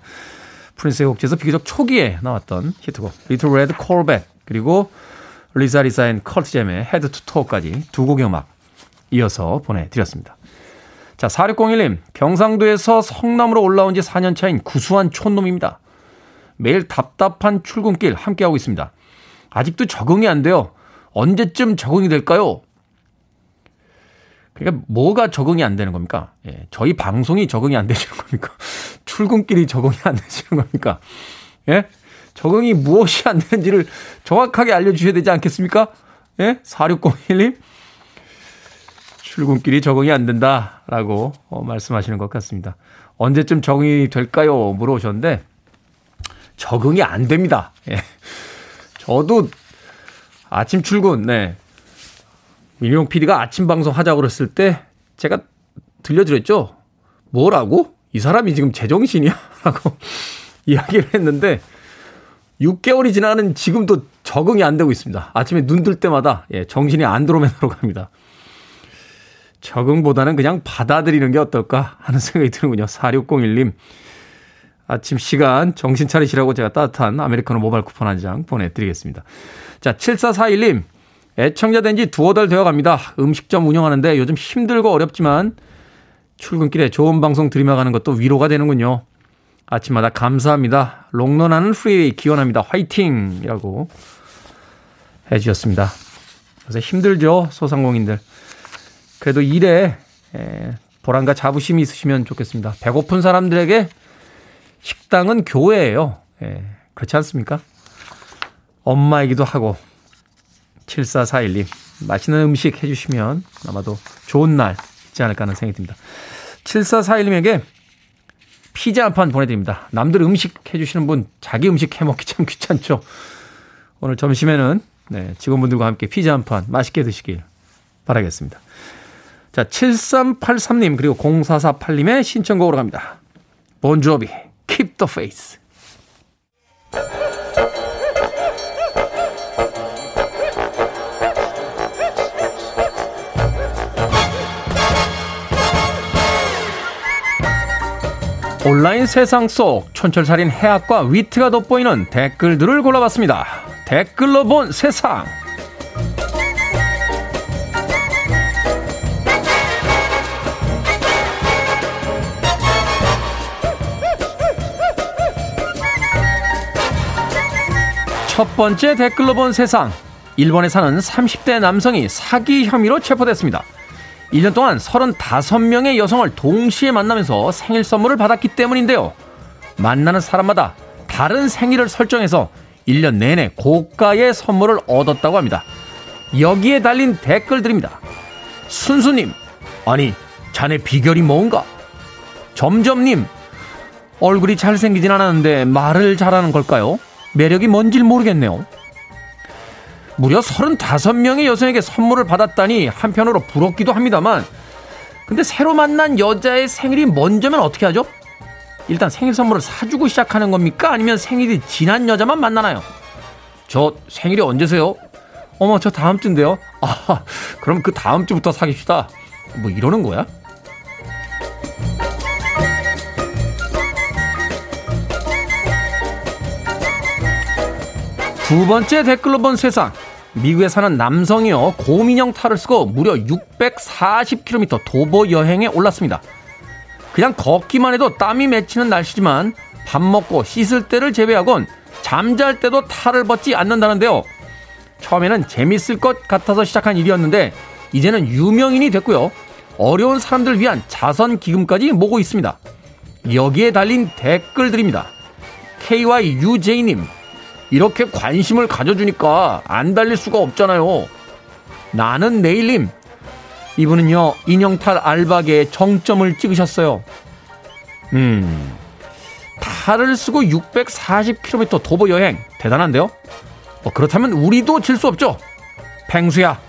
프린스의 곡 중에서 비교적 초기에 나왔던 히트곡 Little Red Corvette 그리고 Lisa Lisa and Cult Jam의 Head to Toe까지 두 곡의 음악 이어서 보내드렸습니다. 자, 4601님, 경상도에서 성남으로 올라온 지 4년 차인 구수한 촌놈입니다. 매일 답답한 출근길 함께하고 있습니다. 아직도 적응이 안 돼요. 언제쯤 적응이 될까요? 그러니까 뭐가 적응이 안 되는 겁니까? 예, 저희 방송이 적응이 안 되시는 겁니까? 출근길이 적응이 안 되시는 겁니까? 예? 적응이 무엇이 안 되는지를 정확하게 알려주셔야 되지 않겠습니까? 예? 4601님? 출근길이 적응이 안 된다라고 어, 말씀하시는 것 같습니다. 언제쯤 적응이 될까요? 물어보셨는데 적응이 안 됩니다. 예. 저도 아침 출근, 네. 민용 PD가 아침 방송 하자고 그랬을 때 제가 들려드렸죠? 뭐라고? 이 사람이 지금 제정신이야? 라고 이야기를 했는데 6개월이 지나는 지금도 적응이 안 되고 있습니다. 아침에 눈 뜰 때마다 예, 정신이 안드로메다로 갑니다. 적응보다는 그냥 받아들이는 게 어떨까 하는 생각이 드는군요. 4601님. 아침 시간 정신 차리시라고 제가 따뜻한 아메리카노 모바일 쿠폰 한 장 보내드리겠습니다. 자, 7441님. 애청자 된 지 두어 달 되어 갑니다. 음식점 운영하는데 요즘 힘들고 어렵지만 출근길에 좋은 방송 들으며 가는 것도 위로가 되는군요. 아침마다 감사합니다. 롱런하는 프리웨이 기원합니다. 화이팅! 이라고 해주셨습니다. 그래서 힘들죠, 소상공인들. 그래도 일에 보람과 자부심이 있으시면 좋겠습니다. 배고픈 사람들에게 식당은 교회예요. 예, 그렇지 않습니까? 엄마이기도 하고 7441님 맛있는 음식 해주시면 아마도 좋은 날 있지 않을까 하는 생각이 듭니다. 7441님에게 피자 한 판 보내드립니다. 남들 음식 해주시는 분 자기 음식 해먹기 참 귀찮죠. 오늘 점심에는 네, 직원분들과 함께 피자 한 판 맛있게 드시길 바라겠습니다. 자, 7383님 그리고 0448님의 신청곡으로 갑니다. 본조비 Keep the Faith. 온라인 세상 속 촌철살인 해학과 위트가 돋보이는 댓글들을 골라봤습니다. 댓글로 본 세상. 첫 번째 댓글로 본 세상. 일본에 사는 30대 남성이 사기 혐의로 체포됐습니다. 1년 동안 35명의 여성을 동시에 만나면서 생일 선물을 받았기 때문인데요. 만나는 사람마다 다른 생일을 설정해서 1년 내내 고가의 선물을 얻었다고 합니다. 여기에 달린 댓글들입니다. 순수님, 아니, 자네 비결이 뭔가? 점점님, 얼굴이 잘생기진 않았는데 말을 잘하는 걸까요? 매력이 뭔지 모르겠네요. 무려 35명의 여성에게 선물을 받았다니 한편으로 부럽기도 합니다만 근데 새로 만난 여자의 생일이 먼저면 어떻게 하죠? 일단 생일 선물을 사주고 시작하는 겁니까? 아니면 생일이 지난 여자만 만나나요? 저 생일이 언제세요? 어머 저 다음 주인데요. 아 그럼 그 다음 주부터 사귀시다. 뭐 이러는 거야? 두 번째 댓글로 본 세상. 미국에 사는 남성이요 곰인형 탈을 쓰고 무려 640km 도보 여행에 올랐습니다. 그냥 걷기만 해도 땀이 맺히는 날씨지만 밥 먹고 씻을 때를 제외하곤 잠잘 때도 탈을 벗지 않는다는데요. 처음에는 재밌을 것 같아서 시작한 일이었는데 이제는 유명인이 됐고요. 어려운 사람들 위한 자선 기금까지 모고 있습니다. 여기에 달린 댓글들입니다. KYUJ님, 이렇게 관심을 가져주니까 안 달릴 수가 없잖아요. 나는 내일님, 이분은요, 인형탈 알바계에 정점을 찍으셨어요. 음, 탈을 쓰고 640km 도보 여행, 대단한데요? 어, 그렇다면 우리도 질 수 없죠? 펭수야,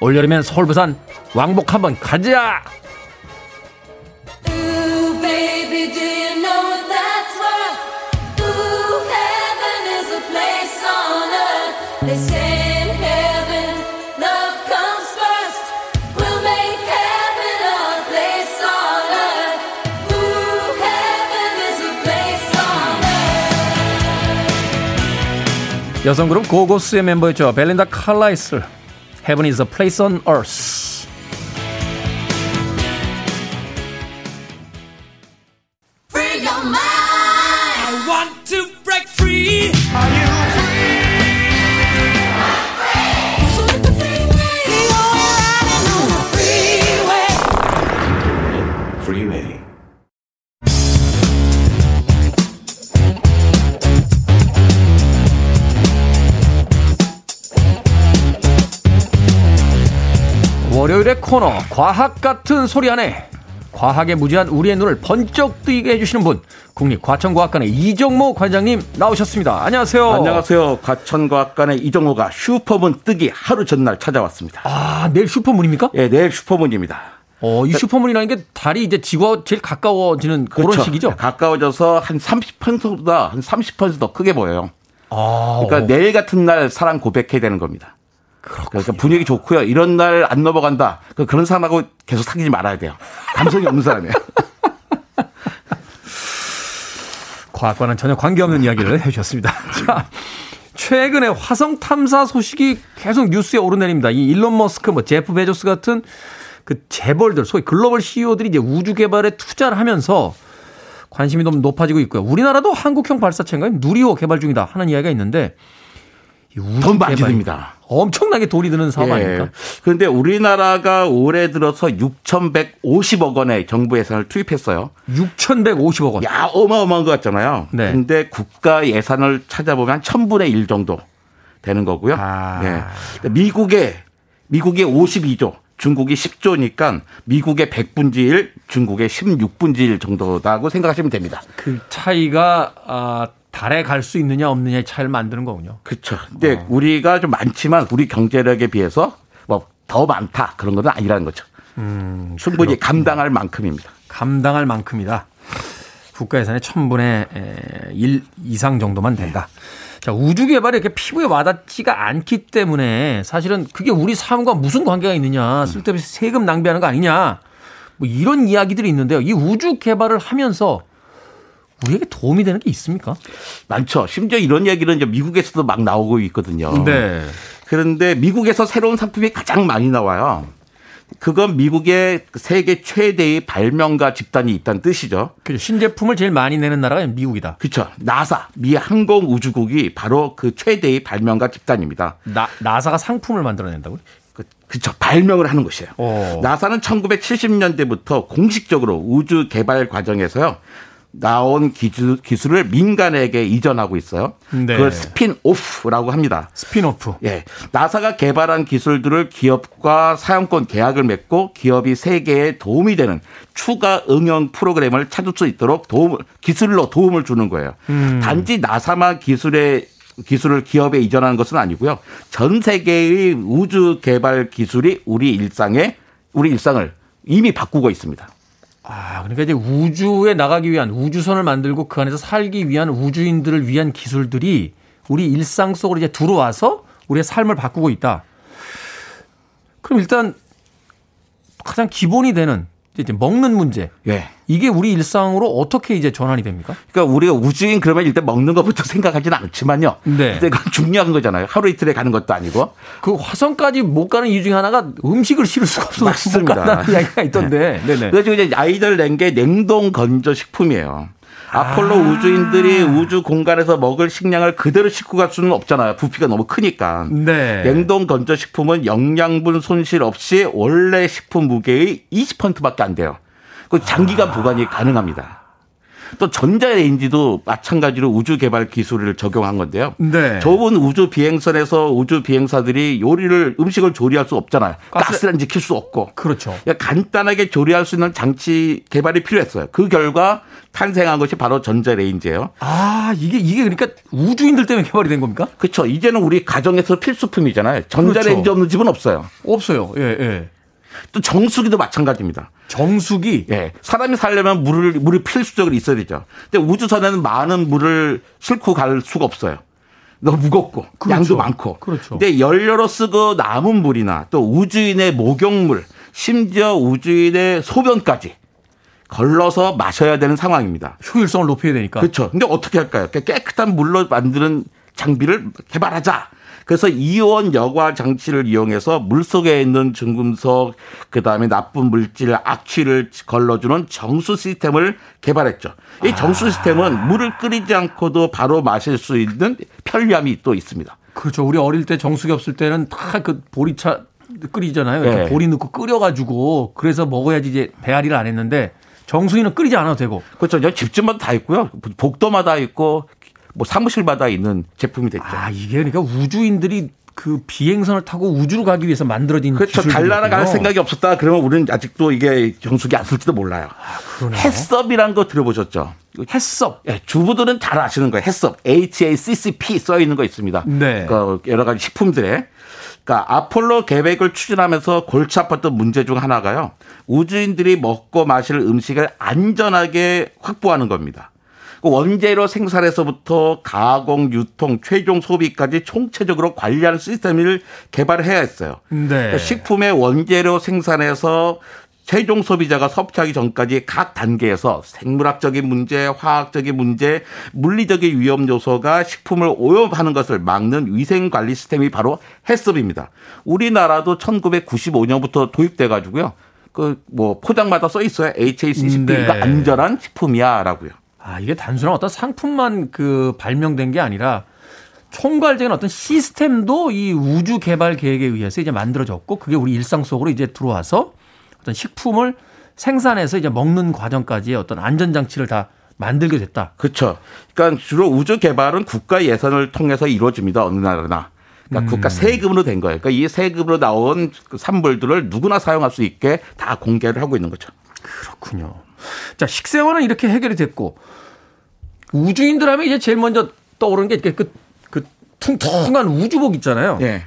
올여름엔 서울, 부산, 왕복 한번 가자! 여성 그룹 고고스의 멤버였죠. 벨린다 칼라이슬. Heaven is a place on earth. 월요일의 코너 과학 같은 소리 안에 과학에 무지한 우리의 눈을 번쩍 뜨이게 해주시는 분 국립과천과학관의 이정모 관장님 나오셨습니다. 안녕하세요. 안녕하세요. 과천과학관의 이정호가 슈퍼문 뜨기 하루 전날 찾아왔습니다. 아 내일 슈퍼문입니까? 예, 내일 슈퍼문입니다. 어, 이 슈퍼문이라는 게 달이 이제 지구와 제일 가까워지는 그런 그렇죠. 시기죠. 가까워져서 한 30%보다 한 30%더 크게 보여요. 아, 그러니까 내일 같은 날 사랑 고백해야 되는 겁니다. 그러니까 분위기 좋고요. 이런 날 안 넘어간다. 그 그런 사람하고 계속 사귀지 말아야 돼요. 감성이 없는 사람이에요. 과학과는 전혀 관계없는 이야기를 해주셨습니다. 자, 최근에 화성 탐사 소식이 계속 뉴스에 오르내립니다. 이 일론 머스크, 뭐 제프 베조스 같은 그 재벌들, 소위 글로벌 CEO들이 이제 우주 개발에 투자를 하면서 관심이 너무 높아지고 있고요. 우리나라도 한국형 발사체인가요? 누리호 개발 중이다 하는 이야기가 있는데 돈 많이 듭니다. 엄청나게 돈이 드는 사업 아닙니까? 예. 그런데 우리나라가 올해 들어서 6,150억 원의 정부 예산을 투입했어요. 6,150억 원. 야, 어마어마한 것 같잖아요. 네. 근데 국가 예산을 찾아보면 한 1000분의 1 정도 되는 거고요. 아. 네. 미국의, 미국의 52조, 중국이 10조니까 미국의 100분지 1, 중국의 16분지 1 정도라고 생각하시면 됩니다. 그 차이가 아, 달에 갈 수 있느냐 없느냐의 차이를 만드는 거군요. 그렇죠. 근데 우리가 좀 많지만 우리 경제력에 비해서 뭐 더 많다 그런 건 아니라는 거죠. 충분히 감당할 만큼입니다. 감당할 만큼이다. 국가 예산의 천분의 1 이상 정도만 된다. 자, 우주 개발이 이렇게 피부에 와닿지가 않기 때문에 사실은 그게 우리 삶과 무슨 관계가 있느냐. 쓸데없이 세금 낭비하는 거 아니냐. 뭐 이런 이야기들이 있는데요. 이 우주 개발을 하면서 우리에게 도움이 되는 게 있습니까? 많죠. 심지어 이런 얘기는 이제 미국에서도 막 나오고 있거든요. 네. 그런데 미국에서 새로운 상품이 가장 많이 나와요. 그건 미국의 세계 최대의 발명가 집단이 있다는 뜻이죠. 그 신제품을 제일 많이 내는 나라가 미국이다. 그렇죠. 나사, 미 항공우주국이 바로 그 최대의 발명가 집단입니다. 나, 나사가 상품을 만들어낸다고요? 그- 그렇죠. 발명을 하는 것이에요. 오. 나사는 1970년대부터 공식적으로 우주 개발 과정에서요. 나온 기술, 기술을 민간에게 이전하고 있어요. 네. 그걸 spin-off라고 합니다. 스피노프. 예. 나사가 개발한 기술들을 기업과 사용권 계약을 맺고 기업이 세계에 도움이 되는 추가 응용 프로그램을 찾을 수 있도록 도움, 기술로 도움을 주는 거예요. 단지 나사만 기술에 기술을 기업에 이전하는 것은 아니고요. 전 세계의 우주 개발 기술이 우리 일상에 우리 일상을 이미 바꾸고 있습니다. 아, 그러니까 이제 우주에 나가기 위한 우주선을 만들고 그 안에서 살기 위한 우주인들을 위한 기술들이 우리 일상 속으로 이제 들어와서 우리의 삶을 바꾸고 있다. 그럼 일단 가장 기본이 되는 이제 먹는 문제. 예. 이게 우리 일상으로 어떻게 이제 전환이 됩니까? 그러니까 우리가 우주인 그러면 일단 먹는 것부터 생각하지는 않지만요. 네. 근데 그건 중요한 거잖아요. 하루 이틀에 가는 것도 아니고. 그 화성까지 못 가는 이유 중에 하나가 음식을 실을 수가 없어서 못 맞습니다. 이야기가 있던데. 네네. 그래서 이제 아이디어 낸 게 냉동 건조 식품이에요. 아폴로 아. 우주인들이 우주 공간에서 먹을 식량을 그대로 싣고 갈 수는 없잖아요. 부피가 너무 크니까. 네. 냉동 건조 식품은 영양분 손실 없이 원래 식품 무게의 20%밖에 안 돼요. 그 장기간 보관이 가능합니다. 또 전자레인지도 마찬가지로 우주 개발 기술을 적용한 건데요. 네. 좁은 우주 비행선에서 우주 비행사들이 요리를 음식을 조리할 수 없잖아요. 가스- 가스레인지 킬 수 없고. 그렇죠. 그러니까 간단하게 조리할 수 있는 장치 개발이 필요했어요. 그 결과 탄생한 것이 바로 전자레인지예요. 아, 이게, 이게 그러니까 우주인들 때문에 개발이 된 겁니까? 그렇죠. 이제는 우리 가정에서 필수품이잖아요. 전자레인지 그렇죠. 없는 집은 없어요. 없어요. 예, 예. 또 정수기도 마찬가지입니다. 정수기. 예. 사람이 살려면 물을, 물이 필수적으로 있어야 되죠. 근데 우주선에는 많은 물을 싣고 갈 수가 없어요. 너무 무겁고 그렇죠. 양도 많고. 그렇죠. 근데 연료로 쓰고 남은 물이나 또 우주인의 목욕물, 심지어 우주인의 소변까지 걸러서 마셔야 되는 상황입니다. 효율성을 높여야 되니까. 그렇죠. 근데 어떻게 할까요? 깨끗한 물로 만드는 장비를 개발하자. 그래서 이온 여과 장치를 이용해서 물 속에 있는 중금속, 그 다음에 나쁜 물질, 악취를 걸러주는 정수 시스템을 개발했죠. 이 정수 시스템은 물을 끓이지 않고도 바로 마실 수 있는 편리함이 또 있습니다. 그렇죠. 우리 어릴 때 정수기 없을 때는 다 그 보리차 끓이잖아요. 이렇게 네. 보리 넣고 끓여가지고 그래서 먹어야지 이제 배앓이를 안 했는데 정수기는 끓이지 않아도 되고. 그렇죠. 집집마다 다 있고요. 복도마다 있고 뭐 사무실마다 있는 제품이 됐죠. 아 이게 그러니까 우주인들이 그 비행선을 타고 우주로 가기 위해서 만들어진 그렇죠. 달나라 갈 생각이 없었다. 그러면 우리는 아직도 이게 정수기 안 쓸지도 몰라요. 그러네. 해썹이란 거 들어보셨죠? 했어. 예, 주부들은 잘 아시는 거예요. 해썹. HACCP 써 있는 거 있습니다. 네. 그 여러 가지 식품들에. 그러니까 아폴로 계획을 추진하면서 골치 아팠던 문제 중 하나가요. 우주인들이 먹고 마실 음식을 안전하게 확보하는 겁니다. 그 원재료 생산에서부터 가공, 유통, 최종 소비까지 총체적으로 관리하는 시스템을 개발해야 했어요. 네. 그러니까 식품의 원재료 생산에서 최종 소비자가 섭취하기 전까지 각 단계에서 생물학적인 문제, 화학적인 문제, 물리적인 위험 요소가 식품을 오염하는 것을 막는 위생 관리 시스템이 바로 해썹입니다. 우리나라도 1995년부터 도입돼 가지고요. 그 뭐 포장마다 써 있어요. HACCP가 네. 안전한 식품이야라고요. 아 이게 단순한 어떤 상품만 그 발명된 게 아니라 총괄적인 어떤 시스템도 이 우주 개발 계획에 의해서 이제 만들어졌고 그게 우리 일상 속으로 이제 들어와서 어떤 식품을 생산해서 이제 먹는 과정까지의 어떤 안전 장치를 다 만들게 됐다. 그렇죠. 그러니까 주로 우주 개발은 국가 예산을 통해서 이루어집니다. 어느 나라나. 그러니까 국가 세금으로 된 거예요. 그러니까 이 세금으로 나온 그 산물들을 누구나 사용할 수 있게 다 공개를 하고 있는 거죠. 그렇군요. 자, 식생활은 이렇게 해결이 됐고 우주인들 하면 이제 제일 먼저 떠오르는 게 그, 그 퉁퉁한 우주복 있잖아요. 예.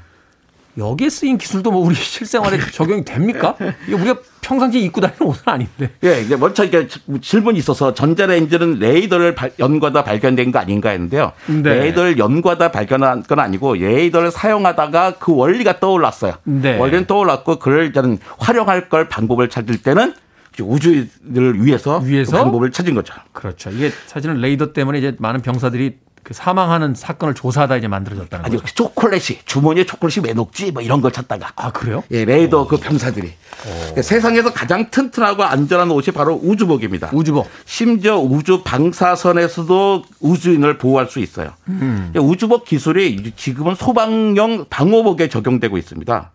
여기에 쓰인 기술도 뭐 우리 실생활에 적용이 됩니까? 이게 우리가 평상시에 입고 다니는 옷은 아닌데. 예, 이제 먼저 이게 질문이 있어서 전자레인지는 레이더를 발- 연구하다 발견된 거 아닌가 했는데요. 네. 레이더를 연구하다 발견한 건 아니고 레이더를 사용하다가 그 원리가 떠올랐어요. 네. 원리는 떠올랐고 그를 저는 활용할 걸 방법을 찾을 때는 우주인을 위해서, 위해서? 그 방법을 찾은 거죠. 그렇죠. 이게 사실은 레이더 때문에 이제 많은 병사들이 그 사망하는 사건을 조사하다 이제 만들어졌다는 아니 거죠. 초콜릿이 주머니에 초콜릿이 왜 녹지 뭐 이런 걸 찾다가 아, 그래요? 예, 레이더 그 병사들이 그러니까 세상에서 가장 튼튼하고 안전한 옷이 바로 우주복입니다. 우주복. 심지어 우주 방사선에서도 우주인을 보호할 수 있어요. 음. 우주복 기술이 지금은 소방용 방호복에 적용되고 있습니다.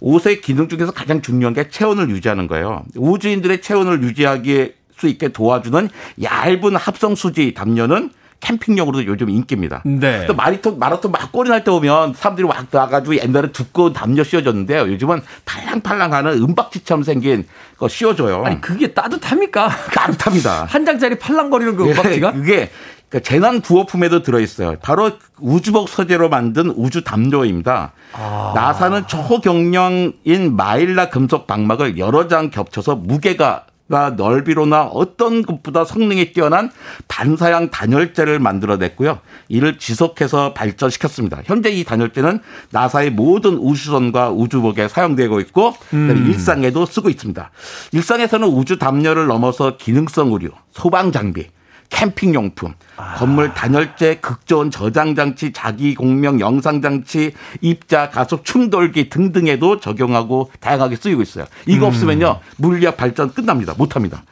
옷의 기능 중에서 가장 중요한 게 체온을 유지하는 거예요. 우주인들의 체온을 유지하기 수 있게 도와주는 얇은 합성 수지 담요는 캠핑용으로도 요즘 인기입니다. 네. 또 마리톤 마라톤 막 꼬리 날 때 오면 사람들이 막 나가지고 옛날에 두꺼운 담요 씌워줬는데요. 요즘은 팔랑팔랑하는 은박지처럼 생긴 거 씌워줘요. 아니 그게 따뜻합니까? 따뜻합니다. 한 장짜리 팔랑거리는 그 예, 음악지가? 그게 그 재난 구호품에도 들어있어요. 바로 우주복 소재로 만든 우주 담요입니다. 아. 나사는 초경량인 마일라 금속 방막을 여러 장 겹쳐서 무게가 가 넓이로나 어떤 것보다 성능이 뛰어난 반사양 단열재를 만들어냈고요. 이를 지속해서 발전시켰습니다. 현재 이 단열재는 나사의 모든 우주선과 우주복에 사용되고 있고 음. 일상에도 쓰고 있습니다. 일상에서는 우주 담요를 넘어서 기능성 의류, 소방 장비, 캠핑 용품, 건물 단열재, 극저온 저장 장치, 자기 공명 영상 장치, 입자, 가속 충돌기 등등에도 적용하고 다양하게 쓰이고 있어요. 이거 없으면요 물리학 발전 끝납니다. 못합니다.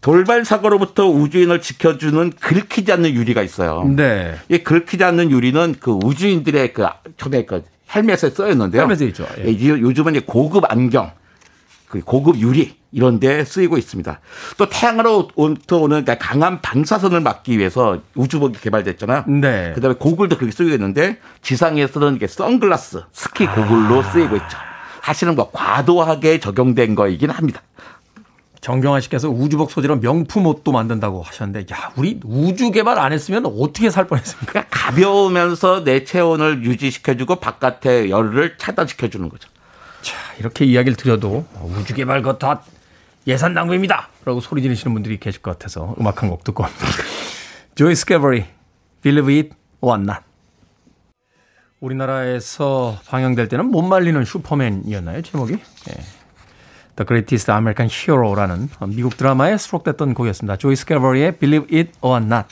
돌발 사고로부터 우주인을 지켜주는 긁히지 않는 유리가 있어요. 네. 이 긁히지 않는 유리는 그 우주인들의 그 처음에 그 헬멧에 써있는데요. 헬멧에 있죠. 예. 요즘은 고급 안경, 그 고급 유리 이런 데 쓰이고 있습니다. 또 태양으로부터 오는 그러니까 강한 방사선을 막기 위해서 우주복이 개발됐잖아요. 네. 그다음에 고글도 그렇게 쓰이고 있는데 지상에서는 이게 선글라스, 스키 고글로 쓰이고 있죠. 사실은 뭐 과도하게 적용된 거이긴 합니다. 정경환 씨께서 우주복 소재로 명품 옷도 만든다고 하셨는데, 야, 우리 우주 개발 안 했으면 어떻게 살 뻔했습니까? 그러니까 가벼우면서 내 체온을 유지시켜주고 바깥의 열을 차단시켜주는 거죠. 자, 이렇게 이야기를 드려도 우주 개발 것 다 예산 낭비입니다. 라고 소리 지르시는 분들이 계실 것 같아서 음악 한 곡 듣고 합니다. 조이 스캐버리, Believe It or Not. 우리나라에서 방영될 때는 못 말리는 슈퍼맨이었나요? 제목이? 예. The Greatest American Hero라는 미국 드라마에 수록됐던 곡이었습니다. 조이 스캐버리의 Believe It or Not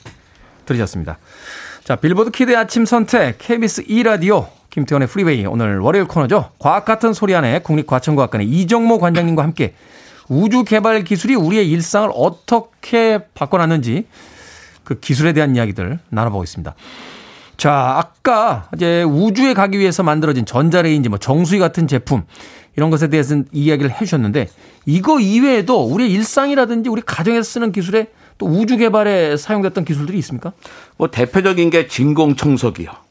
들으셨습니다. 자, 빌보드 키드의 아침 선택, KBS 2라디오, 김태훈의 프리웨이, 오늘 월요일 코너죠. 과학 같은 소리 안에 국립과천과학관의 이정모 관장님과 함께 우주 개발 기술이 우리의 일상을 어떻게 바꿔놨는지 그 기술에 대한 이야기들 나눠보겠습니다. 자, 아까 이제 우주에 가기 위해서 만들어진 전자레인지, 뭐 정수기 같은 제품 이런 것에 대해서 이야기를 해 주셨는데 이거 이외에도 우리의 일상이라든지 우리 가정에서 쓰는 기술에 또 우주 개발에 사용됐던 기술들이 있습니까? 뭐 대표적인 게 진공 청소기요.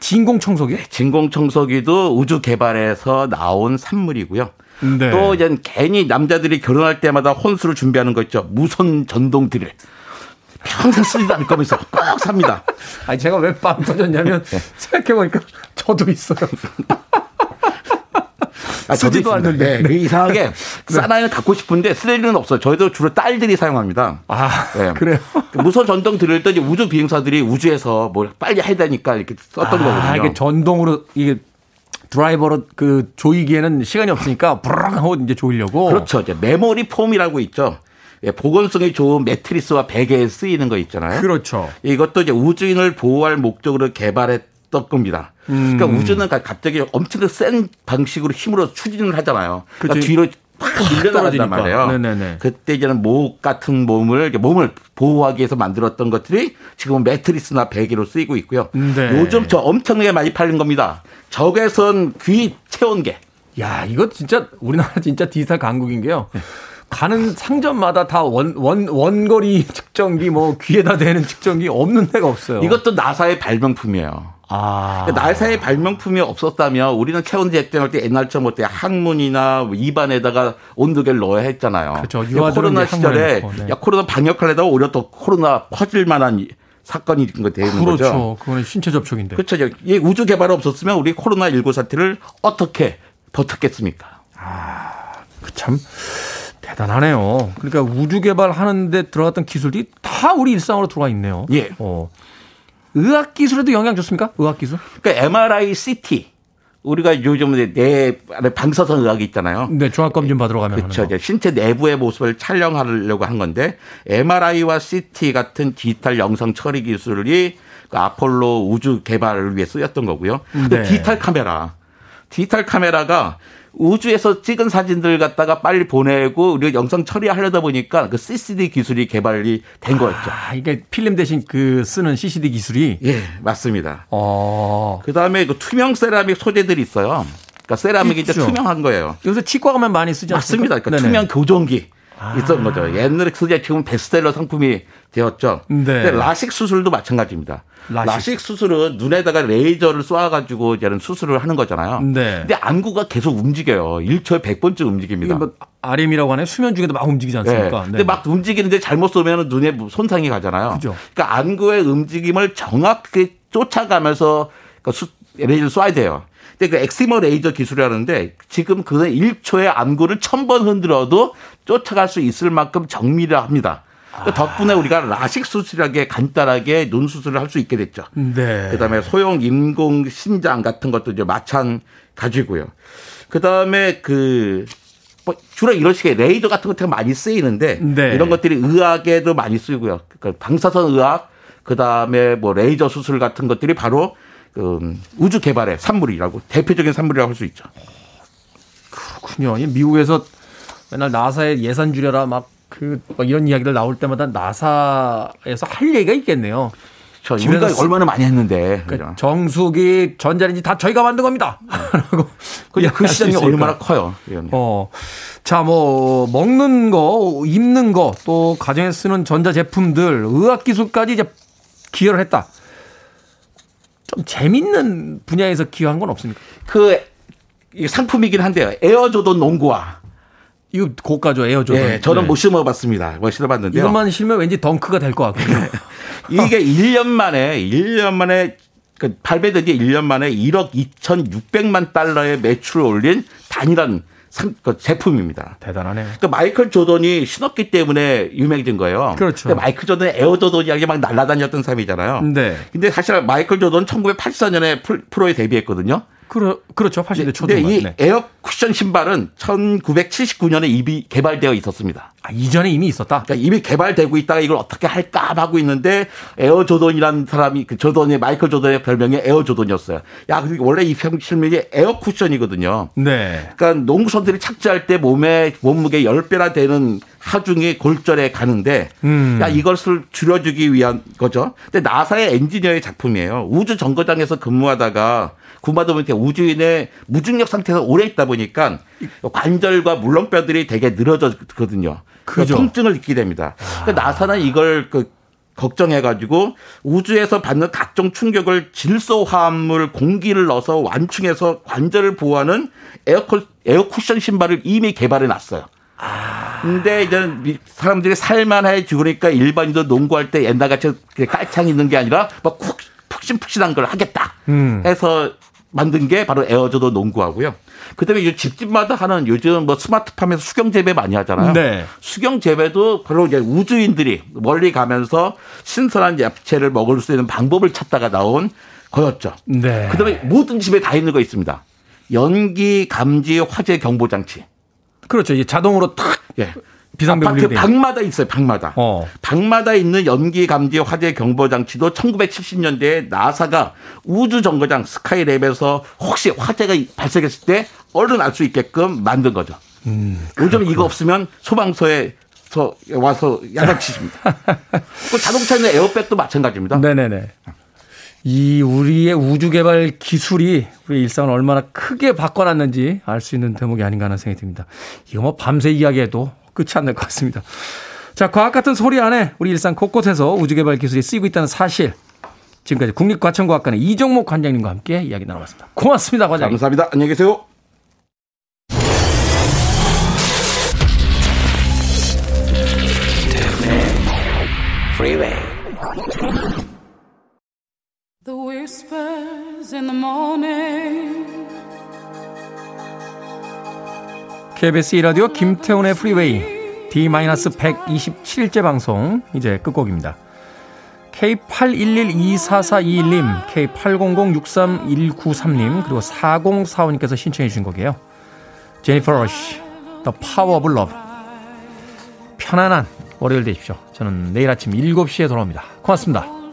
진공 청소기? 진공 청소기도 우주 개발에서 나온 산물이고요. 네. 또 이제 괜히 남자들이 결혼할 때마다 혼수를 준비하는 거 있죠. 무선 전동 드릴. 평생 쓰지도 않을 거면서 꼭 삽니다. 아니 제가 왜 빵 터졌냐면 네. 생각해보니까 저도 있어요. 아, 쓰지도. 않는데. 네, 그 이상하게 사나이는 갖고 싶은데 쓸 일은 없어요. 저희도 주로 딸들이 사용합니다. 아 네. 그래요? 그 무선 전동 드릴 때 우주 비행사들이 우주에서 뭘 빨리 해야 되니까 이렇게 썼던 아, 거거든요. 이게 전동으로 이게 드라이버로 그 조이기에는 시간이 없으니까 부르릉 하고 이제 조이려고. 그렇죠. 이제 메모리 폼이라고 있죠. 예, 보건성이 좋은 매트리스와 베개에 쓰이는 거 있잖아요. 그렇죠. 이것도 이제 우주인을 보호할 목적으로 개발했 던 겁니다. 음. 그러니까 우주는 갑자기 엄청 센 방식으로 힘으로 추진을 하잖아요. 그러니까 그치. 뒤로 팍 밀려나간단 떨어지니까. 말이에요. 네네네. 그때 이제는 목 같은 몸을 몸을 보호하기 위해서 만들었던 것들이 지금은 매트리스나 베개로 쓰이고 있고요. 네. 요즘 저 엄청나게 많이 팔린 겁니다. 적외선 귀 체온계. 야, 이거 진짜 우리나라 진짜 디지털 강국인 게요. 가는 상점마다 다 원, 원, 원거리 측정기, 뭐 귀에다 대는 측정기 없는 데가 없어요. 이것도 나사의 발명품이에요. 아. 그러니까 나사의 발명품이 없었다면 우리는 체온 재정할 때 옛날처럼 어때 항문이나 뭐 입안에다가 온도계를 넣어야 했잖아요. 그렇죠. 코로나 시절에 넣고, 네. 야 코로나 방역하려다가 오히려 더 코로나 퍼질 만한 이- 사건이 되는 그렇죠. 거죠. 그거는 신체 접촉인데. 그렇죠. 이 우주 개발 없었으면 우리 코로나 19 사태를 어떻게 버텼겠습니까? 그참 대단하네요. 그러니까 우주 개발하는데 들어갔던 기술이 다 우리 일상으로 들어와 있네요. 예. 어. 의학 기술에도 영향 줬습니까? 의학 기술? 그러니까 MRI, CT 우리가 요즘 내 방사선 의학이 있잖아요. 네, 종합 검진 받으러 가면 그렇죠. 신체 내부의 모습을 촬영하려고 한 건데 MRI와 CT 같은 디지털 영상 처리 기술이 그 아폴로 우주 개발을 위해 쓰였던 거고요. 또 네. 디지털 카메라. 디지털 카메라가 우주에서 찍은 사진들 갖다가 빨리 보내고 우리가 영상 처리하려다 보니까 그 CCD 기술이 개발이 된 거였죠. 아, 이게 필름 대신 그 쓰는 CCD 기술이 예, 맞습니다. 어. 그 다음에 그 투명 세라믹 소재들이 있어요. 그러니까 세라믹이 이제 있죠. 투명한 거예요. 요새 치과 가면 많이 쓰지 않습니까? 맞습니다. 그러니까. 투명 교정기. 있었던 거죠. 옛날에 그게 지금 베스트셀러 상품이 되었죠. 네. 근데 라식 수술도 마찬가지입니다. 라식. 라식. 수술은 눈에다가 레이저를 쏴가지고 이제는 수술을 하는 거잖아요. 네. 근데 안구가 계속 움직여요. 1초에 100번씩 이게 움직입니다. 뭐 REM이라고 하나요? 수면 중에도 막 움직이지 네. 않습니까? 근데 막 움직이는데 잘못 쏘면 눈에 뭐 손상이 가잖아요. 그죠. 그러니까 안구의 움직임을 정확하게 쫓아가면서 그 수- 레이저를 쏴야 돼요. 근데 그 엑시머 레이저 기술이라는데 지금 그는 1초에 안구를 1000번 흔들어도 쫓아갈 수 있을 만큼 정밀합니다. 그 덕분에 우리가 라식 수술하게 간단하게 눈 수술을 할 수 있게 됐죠. 네. 그다음에 소형 인공 심장 같은 것도 이제 마찬가지고요. 그다음에 그 뭐 주로 이런 식의 레이저 같은 것들이 많이 쓰이는데 네. 이런 것들이 의학에도 많이 쓰이고요. 그러니까 방사선 의학 그다음에 뭐 레이저 수술 같은 것들이 바로 그 우주 개발의 산물이라고 대표적인 산물이라고 할 수 있죠. 그렇군요. 이 미국에서 맨날 나사에 예산 줄여라 막 그 이런 이야기들 나올 때마다 나사에서 할 얘기가 있겠네요. 저 우리가 쓰- 얼마나 많이 했는데 그러니까 그죠? 정수기, 전자레인지 다 저희가 만든 겁니다. 라고 그, 그 시장이. 얼마나 커요. 어. 자, 뭐, 먹는 거, 입는 거, 또 가정에 쓰는 전자 제품들, 의학 기술까지 이제 기여를 했다. 좀 재밌는 분야에서 기여한 건 없습니까? 그 상품이긴 한데요. 에어조던 농구화. 이거 고가죠, 에어조던. 예, 저는 네. 못 신어봤습니다. 못 신어봤는데요. 이것만 신으면 왠지 덩크가 될 것 같거든요. 이게 1년 만에 1년 만에 그 발매된 지 1년 만에 1억 2,600만 달러의 매출을 올린 단일한 상, 그 제품입니다. 대단하네요. 그 마이클 조던이 신었기 때문에 유명해진 거예요. 그렇죠. 근데 마이클 조던은 에어 조던이라고 막 날아다녔던 사람이잖아요. 네. 근데 사실 마이클 조던 1984년에 프로에 데뷔했거든요. 그러, 그렇죠. 80대 근데 초중반. 이 네. 에어 쿠션 신발은 1979년에 이미 개발되어 있었습니다. 아, 이전에 이미 있었다? 그러니까 이미 개발되고 있다가 이걸 어떻게 할까 하고 있는데 에어 조던이라는 사람이 그 조던의 마이클 조던의 별명이 에어 조던이었어요. 야, 그리고 원래 이 신발명이 에어 쿠션이거든요. 네. 그러니까 농구 선수들이 착지할 때 몸에 몸무게 10배나 되는 하중이 관절에 가는데 음. 야 이것을 줄여주기 위한 거죠. 근데 나사의 엔지니어의 작품이에요. 우주 정거장에서 근무하다가 구마도한테 우주인의 무중력 상태에서 오래 있다 보니까 관절과 물렁뼈들이 되게 늘어졌거든요. 그죠. 통증을 느끼게 됩니다. 그러니까 나사는 이걸 그 걱정해가지고 우주에서 받는 각종 충격을 질소 화합물 공기를 넣어서 완충해서 관절을 보호하는 에어컨 에어 쿠션 신발을 이미 개발해 놨어요. 근데 이제 미- 사람들이 살만해 죽으니까 일반인도 농구할 때 옛날같이 깔창 있는 게 아니라 막 푹, 푹신푹신한 걸 하겠다 음. 해서 만든 게 바로 에어조도 농구하고요. 그다음에 이 집집마다 하는 요즘 뭐 스마트팜에서 수경 재배 많이 하잖아요. 네. 수경 재배도 바로 이제 우주인들이 멀리 가면서 신선한 야채를 먹을 수 있는 방법을 찾다가 나온 거였죠. 네. 그다음에 모든 집에 다 있는 거 있습니다. 연기 감지 화재 경보 장치. 그렇죠. 이게 자동으로 탁 예. 아파트 돼. 방마다 있어요. 방마다. 어. 방마다 있는 연기 감지 화재 경보 장치도 1970년대에 나사가 우주 정거장 스카이랩에서 혹시 화재가 발생했을 때 얼른 알 수 있게끔 만든 거죠. 음, 요즘 이거 없으면 소방서에 서 와서 야단치십니다. 그 자동차 있는 에어백도 마찬가지입니다. 네네네. 이 우리의 우주 개발 기술이 우리 일상을 얼마나 크게 바꿔놨는지 알 수 있는 대목이 아닌가 하는 생각이 듭니다. 이거 뭐 밤새 이야기해도 끝이 안 날 것 같습니다. 자, 과학 같은 소리 안에 우리 일상 곳곳에서 우주 개발 기술이 쓰이고 있다는 사실. 지금까지 국립과천과학관의 이종목 관장님과 함께 이야기 나눠봤습니다. 고맙습니다, 관장님. 감사합니다. 안녕히 계세요. The whispers in the morning. KBS 1라디오 김태훈의 프리웨이 D-127째 방송 이제 끝곡입니다. K81124421님, K80063193님, 그리고 4045님께서 신청해 주신 곡이에요. 제니퍼 러쉬, The Power of Love. 편안한 월요일 되십시오. 저는 내일 아침 7시에 돌아옵니다. 고맙습니다.